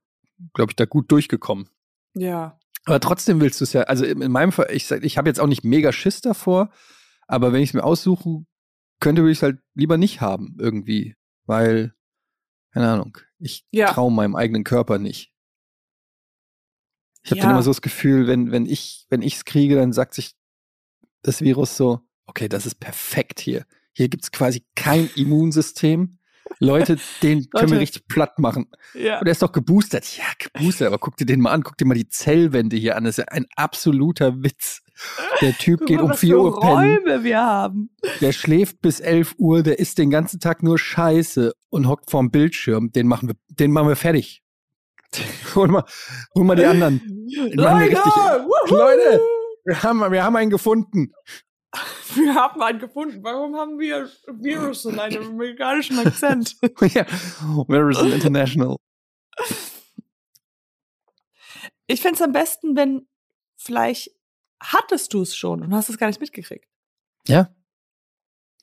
glaube ich, da gut durchgekommen. ja. Aber trotzdem willst du es ja, also in in meinem Fall, ich, ich habe jetzt auch nicht mega Schiss davor, aber wenn ich es mir aussuchen könnte, würde ich es halt lieber nicht haben, irgendwie. Weil, keine Ahnung, ich Ja. traue meinem eigenen Körper nicht. Ich habe Ja. dann immer so das Gefühl, wenn, wenn ich, wenn ich's kriege, dann sagt sich das Virus so, okay, das ist perfekt hier. Hier gibt's quasi kein Immunsystem. Leute, den können wir Leute. richtig platt machen. Ja. Und er ist doch geboostert. Ja, geboostert, aber guck dir den mal an, guck dir mal die Zellwände hier an. Das ist ja ein absoluter Witz. Der Typ geht um was 4 für Uhr pennen, Räume wir haben. der schläft bis 11 Uhr, der isst den ganzen Tag nur Scheiße und hockt vorm Bildschirm. Den machen wir, den machen wir fertig. hol mal, hol mal die anderen. machen wir richtig-! Leute! Wir haben, wir haben einen gefunden. Wir haben einen gefunden. Warum haben wir Virus in einem amerikanischen Akzent? ja. Is an international? Ich find's am besten, wenn vielleicht hattest du es schon und hast es gar nicht mitgekriegt. Ja.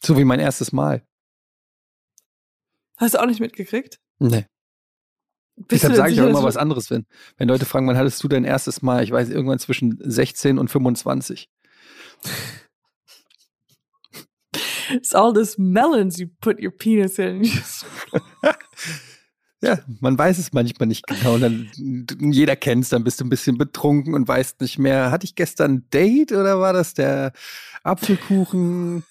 So wie mein erstes Mal. Hast du auch nicht mitgekriegt? Nee. Bist Deshalb sage ich auch immer was anderes, wenn, wenn Leute fragen, wann hattest du dein erstes Mal? Ich weiß, irgendwann zwischen 16 und 25. It's all this melons you put your penis in. Ja, man weiß es manchmal nicht genau. Dann, jeder kennt es, dann bist du ein bisschen betrunken und weißt nicht mehr, hatte ich gestern ein Date oder war das der Apfelkuchen?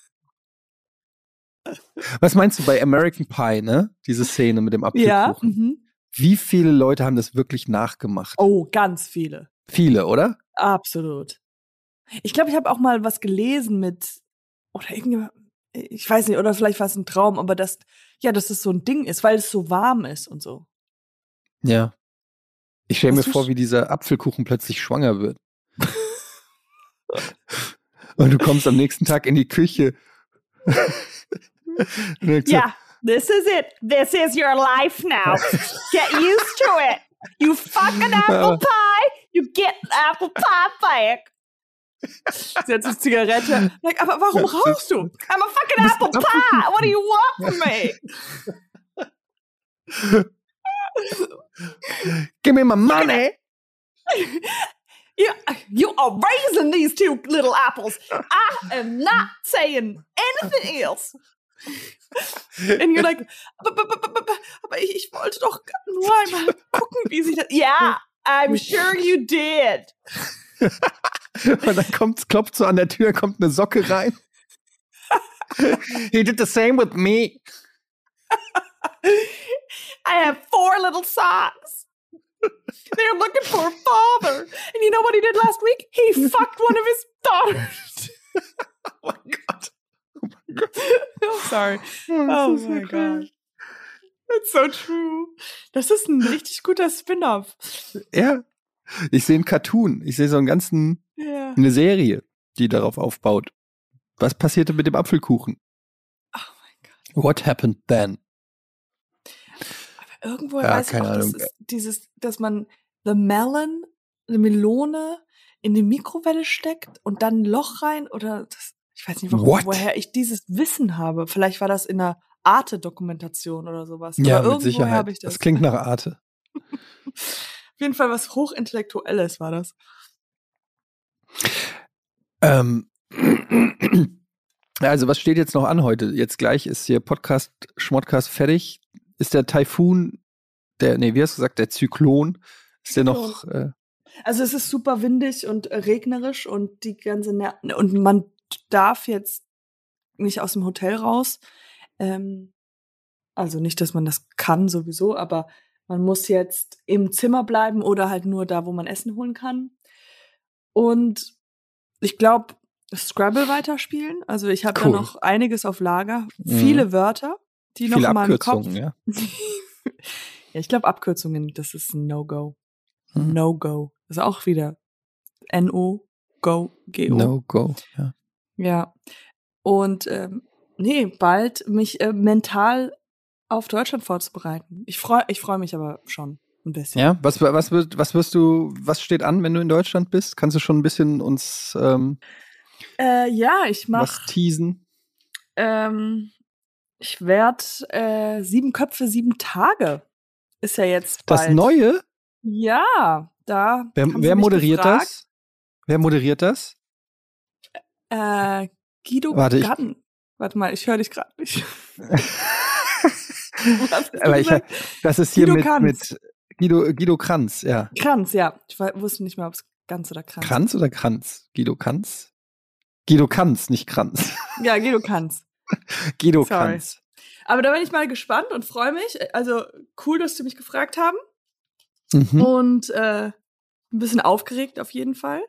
Was meinst du bei American Pie, ne? Diese Szene mit dem Apfelkuchen. Ja. Mhm. Wie viele Leute haben das wirklich nachgemacht? Oh, ganz viele. Viele, oder? Absolut. Ich glaube, ich habe auch mal was gelesen mit, oder irgendwie, ich weiß nicht, oder vielleicht war es ein Traum, aber das, ja, dass es so ein Ding ist, weil es so warm ist und so. Ja. Ich stelle mir vor, wie dieser Apfelkuchen plötzlich schwanger wird. Und du kommst am nächsten Tag in die Küche. Ja, this is it. This is your life now. Get used to it. You fucking apple pie, you get apple pie back. Sie hat sich Zigarette. Like, aber warum rauchst du? I'm a fucking apple pie. What do you want from me? Give me my money. You, you are raising these two little apples. I am not saying anything else. And you're like, aber, aber, aber, aber, ich, wollte doch nur einmal gucken, wie sich das. Ja, I'm sure you did. Und dann kommt, klopft so an der Tür, kommt eine Socke rein. He did the same with me. I have four little socks. They're looking for a father. And you know what he did last week? He fucked one of his daughters. Oh mein Gott. I'm sorry. Oh, Oh so my geil. god. It's so true. Das ist ein richtig guter Spin-off. Ja. Ich sehe einen Cartoon. Ich sehe so einen ganzen, Ja. eine Serie, die darauf aufbaut. Was passierte mit dem Apfelkuchen? Oh mein Gott. What happened then? Aber irgendwo Ja, weiß ich auch, das Ahnung. ist dieses, dass man the melon, eine Melone in die Mikrowelle steckt und dann ein Loch rein oder das, ich weiß nicht, warum, What? woher ich dieses Wissen habe. Vielleicht war das in einer Arte-Dokumentation oder sowas. Ja, Aber mit Sicherheit. habe ich das. das klingt nach Arte. Auf jeden Fall was Hochintellektuelles war das. Ähm, also, was steht jetzt noch an heute? Jetzt gleich ist hier Podcast Schmodcast fertig. Ist der Taifun, der, nee, wie hast du gesagt, der Zyklon, ist der noch, äh, Also es ist super windig und äh, regnerisch und die ganze Ner und man darf jetzt nicht aus dem Hotel raus. Ähm, also nicht, dass man das kann sowieso, aber man muss jetzt im Zimmer bleiben oder halt nur da, wo man Essen holen kann. Und ich glaube, Scrabble weiterspielen. Also ich habe Cool. da noch einiges auf Lager. Mhm. Viele Wörter, die noch viele in meinem Kopf. Ja. ja, ich glaube Abkürzungen, das ist ein No-Go. Mhm. No-Go. Das ist auch wieder N-O, Go, G-O. No go, ja. Ja. Und ähm, nee, bald mich äh, mental auf Deutschland vorzubereiten. Ich freue ich freu mich aber schon ein bisschen. Ja, was, was, wird- was wirst du, was steht an, wenn du in Deutschland bist? Kannst du schon ein bisschen uns ähm, Äh, ja, ich was mach, teasen? ähm, ich werde äh, sieben Köpfe, sieben Tage. Ist ja jetzt Das bald. Neue? Ja, da. Wer, wer moderiert gefragt. das? Wer moderiert das? Äh, Guido Warte. Warte mal, ich höre dich gerade nicht. Aber ich, das ist hier Guido mit, mit Guido, Guido Kranz, ja. Kranz, ja. Ich wusste nicht mehr, ob es Ganz oder Kranz. Kranz oder Kranz? Guido Kanz? Guido Kanz, nicht Kranz. Ja, Guido Kranz. Guido Sorry. Kanz. Aber da bin ich mal gespannt und freue mich. Also cool, dass sie mich gefragt haben. Mhm. Und äh, ein bisschen aufgeregt auf jeden Fall.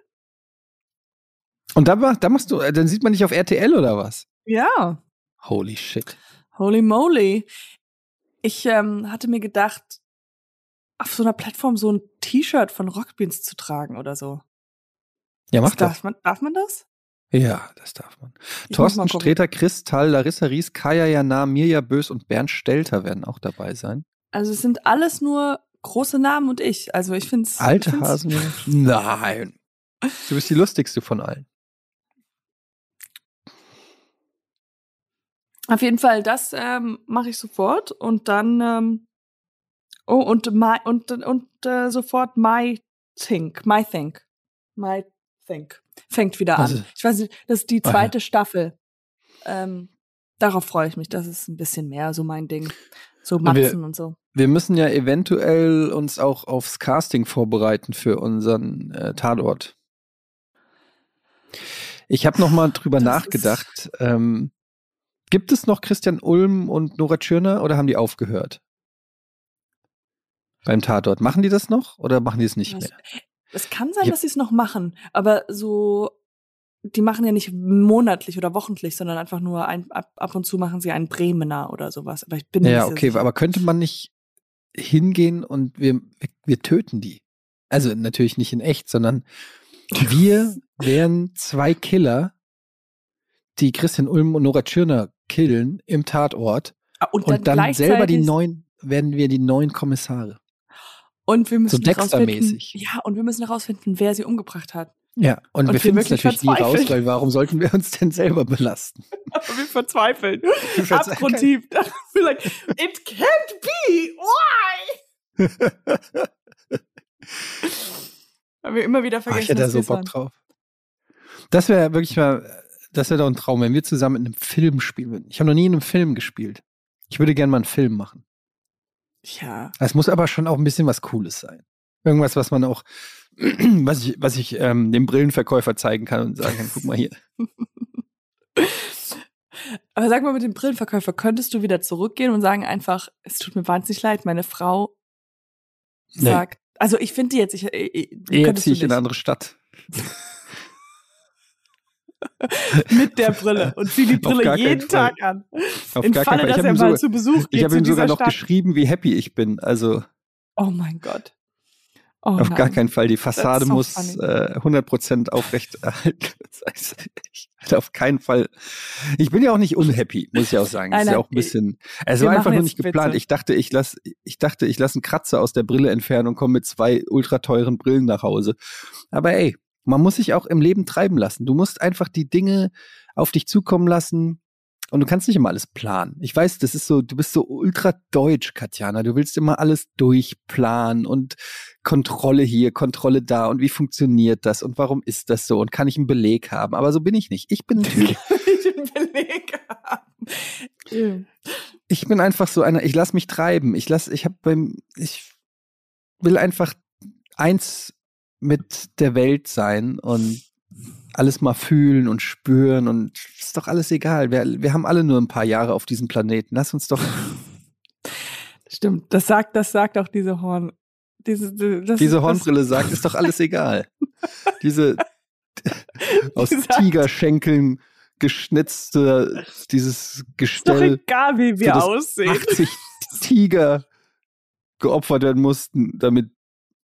Und da, da machst du, dann sieht man dich auf RTL oder was? Ja. Holy shit. Holy moly. Ich ähm, hatte mir gedacht, auf so einer Plattform so ein T-Shirt von Rockbeans zu tragen oder so. Ja, mach das. darf man, darf man das? Ja, das darf man. Ich Thorsten gucken. Sträter, Chris Tall, Larissa Ries, Kaya Jana, Mirja Bös und Bernd Stelter werden auch dabei sein. Also es sind alles nur große Namen und ich. Also ich finde es. Alte Hasen. Nein. Du bist die lustigste von allen. Auf jeden Fall, das ähm, mache ich sofort und dann ähm, oh und my, und und äh, sofort my think, my think, my think fängt wieder an. Ist- Ich weiß nicht, das ist die Ah, ja. zweite Staffel. Ähm, darauf freue ich mich. Das ist ein bisschen mehr so mein Ding. So Und wir- Matzen und so. Wir müssen ja eventuell uns auch aufs Casting vorbereiten für unseren äh, Tatort. Ich habe noch mal drüber Das nachgedacht. Ähm, gibt es noch Christian Ulm und Nora Tschirner oder haben die aufgehört? Beim Tatort. Machen die das noch oder machen die es nicht mehr? Es kann sein, Ja. dass sie es noch machen, aber so, die machen ja nicht monatlich oder wochentlich, sondern einfach nur ein, ab, ab und zu machen sie einen Bremener oder sowas. Aber ich bin Ja, okay, sicher. aber könnte man nicht hingehen und wir, wir töten die? Also natürlich nicht in echt, sondern wir wären zwei Killer, die Christian Ulm und Nora Tschirner killen im Tatort Ah, und und dann selber die neuen, werden wir die neuen Kommissare. Und wir müssen So Dexter-mäßig. herausfinden- Ja, und wir müssen herausfinden, wer sie umgebracht hat. Ja, und, Und wir wir finden es natürlich nie raus, weil warum sollten wir uns denn selber belasten? Aber wir verzweifeln. Abgrundtief. Like, it can't be. Why? Weil wir immer wieder Ach, vergessen, ich hätte da so Bock drauf. Das wäre wirklich mal, das wäre doch ein Traum, wenn wir zusammen in einem Film spielen würden. Ich habe noch nie in einem Film gespielt. Ich würde gerne mal einen Film machen. Ja. Es muss aber schon auch ein bisschen was Cooles sein. Irgendwas, was man auch, was ich, was ich ähm, dem Brillenverkäufer zeigen kann und sagen kann, guck mal hier. Aber sag mal mit dem Brillenverkäufer, könntest du wieder zurückgehen und sagen einfach, es tut mir wahnsinnig leid, meine Frau Nee. sagt, also ich finde die jetzt, ich, ich, ich Jetzt ziehe ich in eine andere Stadt. mit der Brille und zieh die Brille gar jeden Fall. Tag an. Auf Im gar Falle, keinen Fall. Ich dass habe er mal sogar, zu Besuch geht ich hab zu ihm sogar noch Stadt. geschrieben, wie happy ich bin. Also Oh mein Gott. Oh auf gar nein. keinen Fall. Die Fassade so muss funny. äh, 100% aufrecht erhalten. Das heißt, auf keinen Fall. Ich bin ja auch nicht unhappy, muss ich auch sagen. Nein, ist ja auch ein bisschen. Es wir war einfach nur nicht geplant. Witze. Ich dachte, ich lass, ich dachte, ich lasse einen Kratzer aus der Brille entfernen und komme mit zwei ultra teuren Brillen nach Hause. Aber ey, man muss sich auch im Leben treiben lassen. Du musst einfach die Dinge auf dich zukommen lassen. Und du kannst nicht immer alles planen. Ich weiß, das ist so, du bist so ultra deutsch, Katjana. Du willst immer alles durchplanen und Kontrolle hier, Kontrolle da und wie funktioniert das und warum ist das so und kann ich einen Beleg haben? Aber so bin ich nicht. Ich bin ein Typ. ich einen Beleg haben. Ich bin einfach so einer, ich lass mich treiben. Ich lass, ich habe beim, ich will einfach eins mit der Welt sein und alles mal fühlen und spüren und ist doch alles egal. Wir, wir haben alle nur ein paar Jahre auf diesem Planeten. Lass uns doch Stimmt, das sagt, das sagt auch diese Horn. Diese, das, diese das- Hornbrille sagt, ist doch alles egal. Diese aus Die Tigerschenkeln geschnitzte, dieses Ist doch Gestell, egal, wie wir das aussehen. 80 Tiger geopfert werden mussten, damit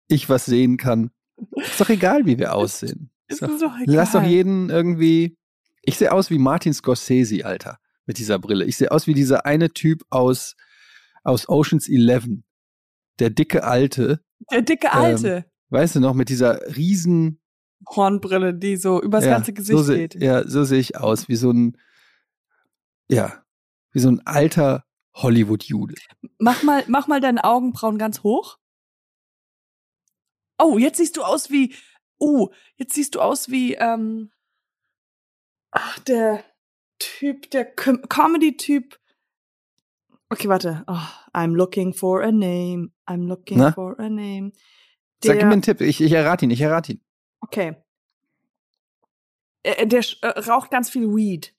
ich was sehen kann. Ist doch egal, wie wir aussehen. Ist Ist doch, doch egal. lass doch jeden irgendwie. Ich sehe aus wie Martin Scorsese, Alter, mit dieser Brille. Ich sehe aus wie dieser eine Typ aus, aus Oceans 11. Der dicke Alte, Der dicke Alte. weißt du noch, mit dieser riesen Hornbrille, die so übers ja, ganze Gesicht so seh- geht. Ja, so sehe ich aus, wie so ein, ja, wie so ein alter Hollywood-Jude. Mach mal, mach mal deine Augenbrauen ganz hoch. Oh, jetzt siehst du aus wie, oh, jetzt siehst du aus wie, ähm, ach, der Typ, der Com Comedy-Typ. Okay, warte. Oh, I'm looking for a name. I'm looking Na? for a name. Sag Der, mir einen Tipp, ich, ich errate ihn, ich errate ihn. okay. Äh, Der sch- äh, raucht ganz viel Weed.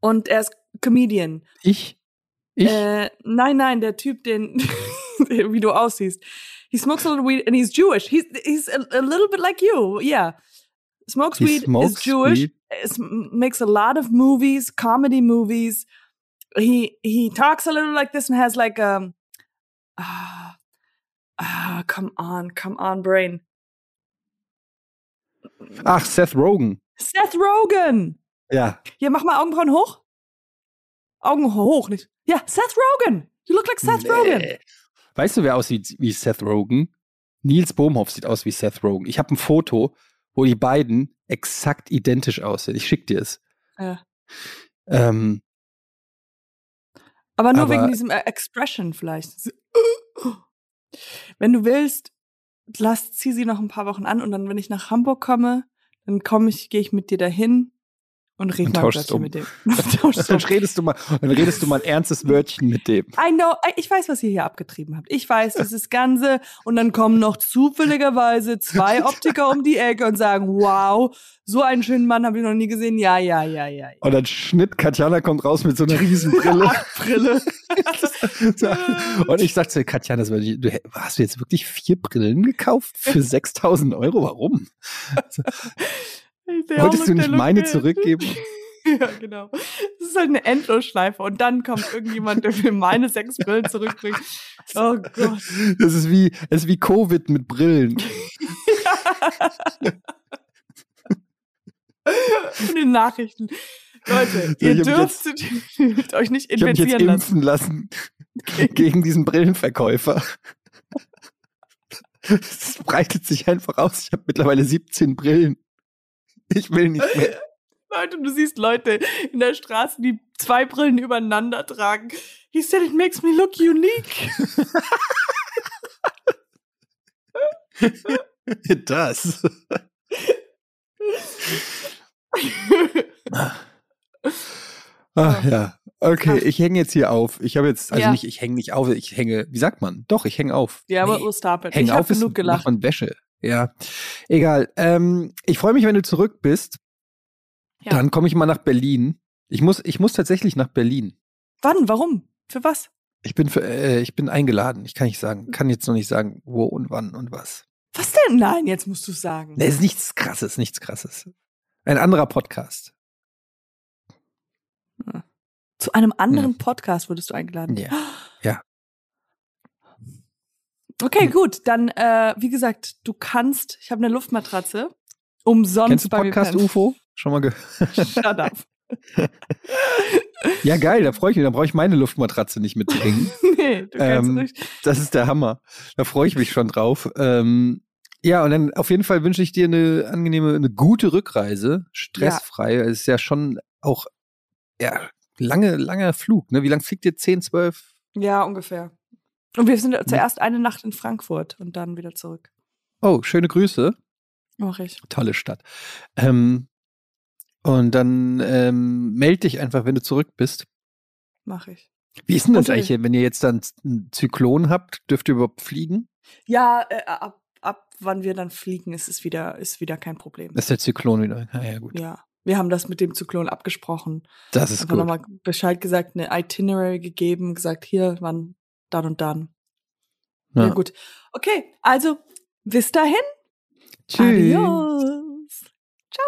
Und er ist Comedian. Ich? Ich? Äh, nein, nein, der Typ, den, wie du aussiehst. He smokes a little weed and he's Jewish. He's, he's a, a little bit like you. Yeah. Smokes He weed, smokes is Jewish, weed? is, makes a lot of movies, comedy movies. He, he talks a little like this and has like, um, ah, ah, come on, come on, brain. Ach, Seth Rogen. Seth Rogen. Ja. Mach mal Augenbrauen hoch. Augen hoch, nicht. Ja, Seth Rogen. You look like Seth Rogen. Weißt du, wer aussieht wie Seth Rogen? Nils Bohmhoff sieht aus wie Seth Rogen. Ich habe ein Foto, wo die beiden exakt identisch aussehen. Ich schick dir es. Ja. Ähm, Aber nur Aber- wegen diesem äh, Expression vielleicht. So, Wenn du willst, lass, zieh sie noch ein paar Wochen an und dann, wenn ich nach Hamburg komme, dann komme ich, gehe ich mit dir dahin Und red Und tauschst um. mit dem. Tauschst Dann um. redest du mal, dann redest du mal ein ernstes Wörtchen mit dem. I know, ich weiß, was ihr hier abgetrieben habt. Ich weiß, das ist Ganze. Und dann kommen noch zufälligerweise zwei Optiker um die Ecke und sagen, wow, so einen schönen Mann habe ich noch nie gesehen. Ja, ja, ja, ja. ja. Und dann Schnitt, Katjana kommt raus mit so einer riesen Brille. Brille. Und ich sag zu Katjana, du, hast du jetzt wirklich vier Brillen gekauft für 6000 Euro? Warum? Wolltest du nicht meine zurückgeben? Ja, genau. Das ist halt eine Endlosschleife. Und dann kommt irgendjemand, der mir meine sechs Brillen zurückbringt. Oh Gott. Das ist wie, das ist wie Covid mit Brillen. In den Nachrichten. Leute, ihr ich dürft euch nicht Ich habe mich jetzt infizieren lassen. impfen lassen gegen diesen Brillenverkäufer. Es breitet sich einfach aus. Ich habe mittlerweile 17 Brillen. Ich will nicht mehr. Leute, du siehst Leute in der Straße, die zwei Brillen übereinander tragen. He said it makes me look unique. Das. Ach ja. Okay, ich hänge jetzt hier auf. Ich habe jetzt, also Ja. nicht, ich hänge nicht auf, ich hänge, wie sagt man? Doch, ich hänge auf. ja, aber Nee, oh, stop it. Hängen Ich habe auf ist genug macht gelacht. man Wäsche. Ja. Egal. Ähm, ich freue mich, wenn du zurück bist. Ja. Dann komme ich mal nach Berlin. Ich muss, ich muss tatsächlich nach Berlin. Wann? Warum? Für was? Ich bin, für, äh, ich bin eingeladen. Ich kann nicht sagen, kann jetzt noch nicht sagen, wo und wann und was. Was denn? Nein, jetzt musst du sagen. Nee, ist nichts krasses, nichts krasses. Ein anderer Podcast. Zu einem anderen Podcast wurdest du eingeladen. Ja. Ja. Okay, gut. Dann, äh, wie gesagt, du kannst, ich habe eine Luftmatratze. Umsonst Kennst du Podcast. UFO? Schon mal gehört? Shut up. Ja, geil, da freue ich mich. Dann brauche ich meine Luftmatratze nicht mitbringen. nee, du kannst Ähm, ruhig. Das ist der Hammer. Da freue ich mich schon drauf. Ähm, ja, und dann auf jeden Fall wünsche ich dir eine angenehme, eine gute Rückreise, stressfrei. Es ist ja schon auch ja, lange, langer Flug. Ne? Wie lang fliegt ihr? 10, 12? Ja, ungefähr. Und wir sind zuerst eine Nacht in Frankfurt und dann wieder zurück. Oh, schöne Grüße. Mach ich. Tolle Stadt. Ähm, und dann ähm, melde dich einfach, wenn du zurück bist. Mach ich. Wie ist denn das Okay. eigentlich, wenn ihr jetzt dann einen Zyklon habt? Dürft ihr überhaupt fliegen? Ja, äh, ab, ab wann wir dann fliegen, ist es wieder, ist wieder kein Problem. Ist der Zyklon wieder. Ah, ja, gut. Ja. Wir haben das mit dem Zyklon abgesprochen. Das ist Einfach gut. nochmal Bescheid gesagt, eine Itinerary gegeben, gesagt, hier, wann, dann und dann. Ja. Ja. gut. Okay, also bis dahin. Tschüss. Adios. Ciao.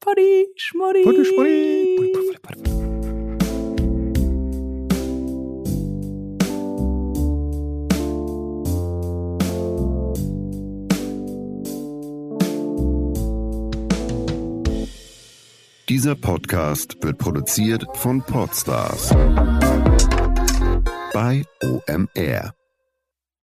Putti, Putti, Putti, Putti. Dieser Podcast wird produziert von Podstars bei OMR.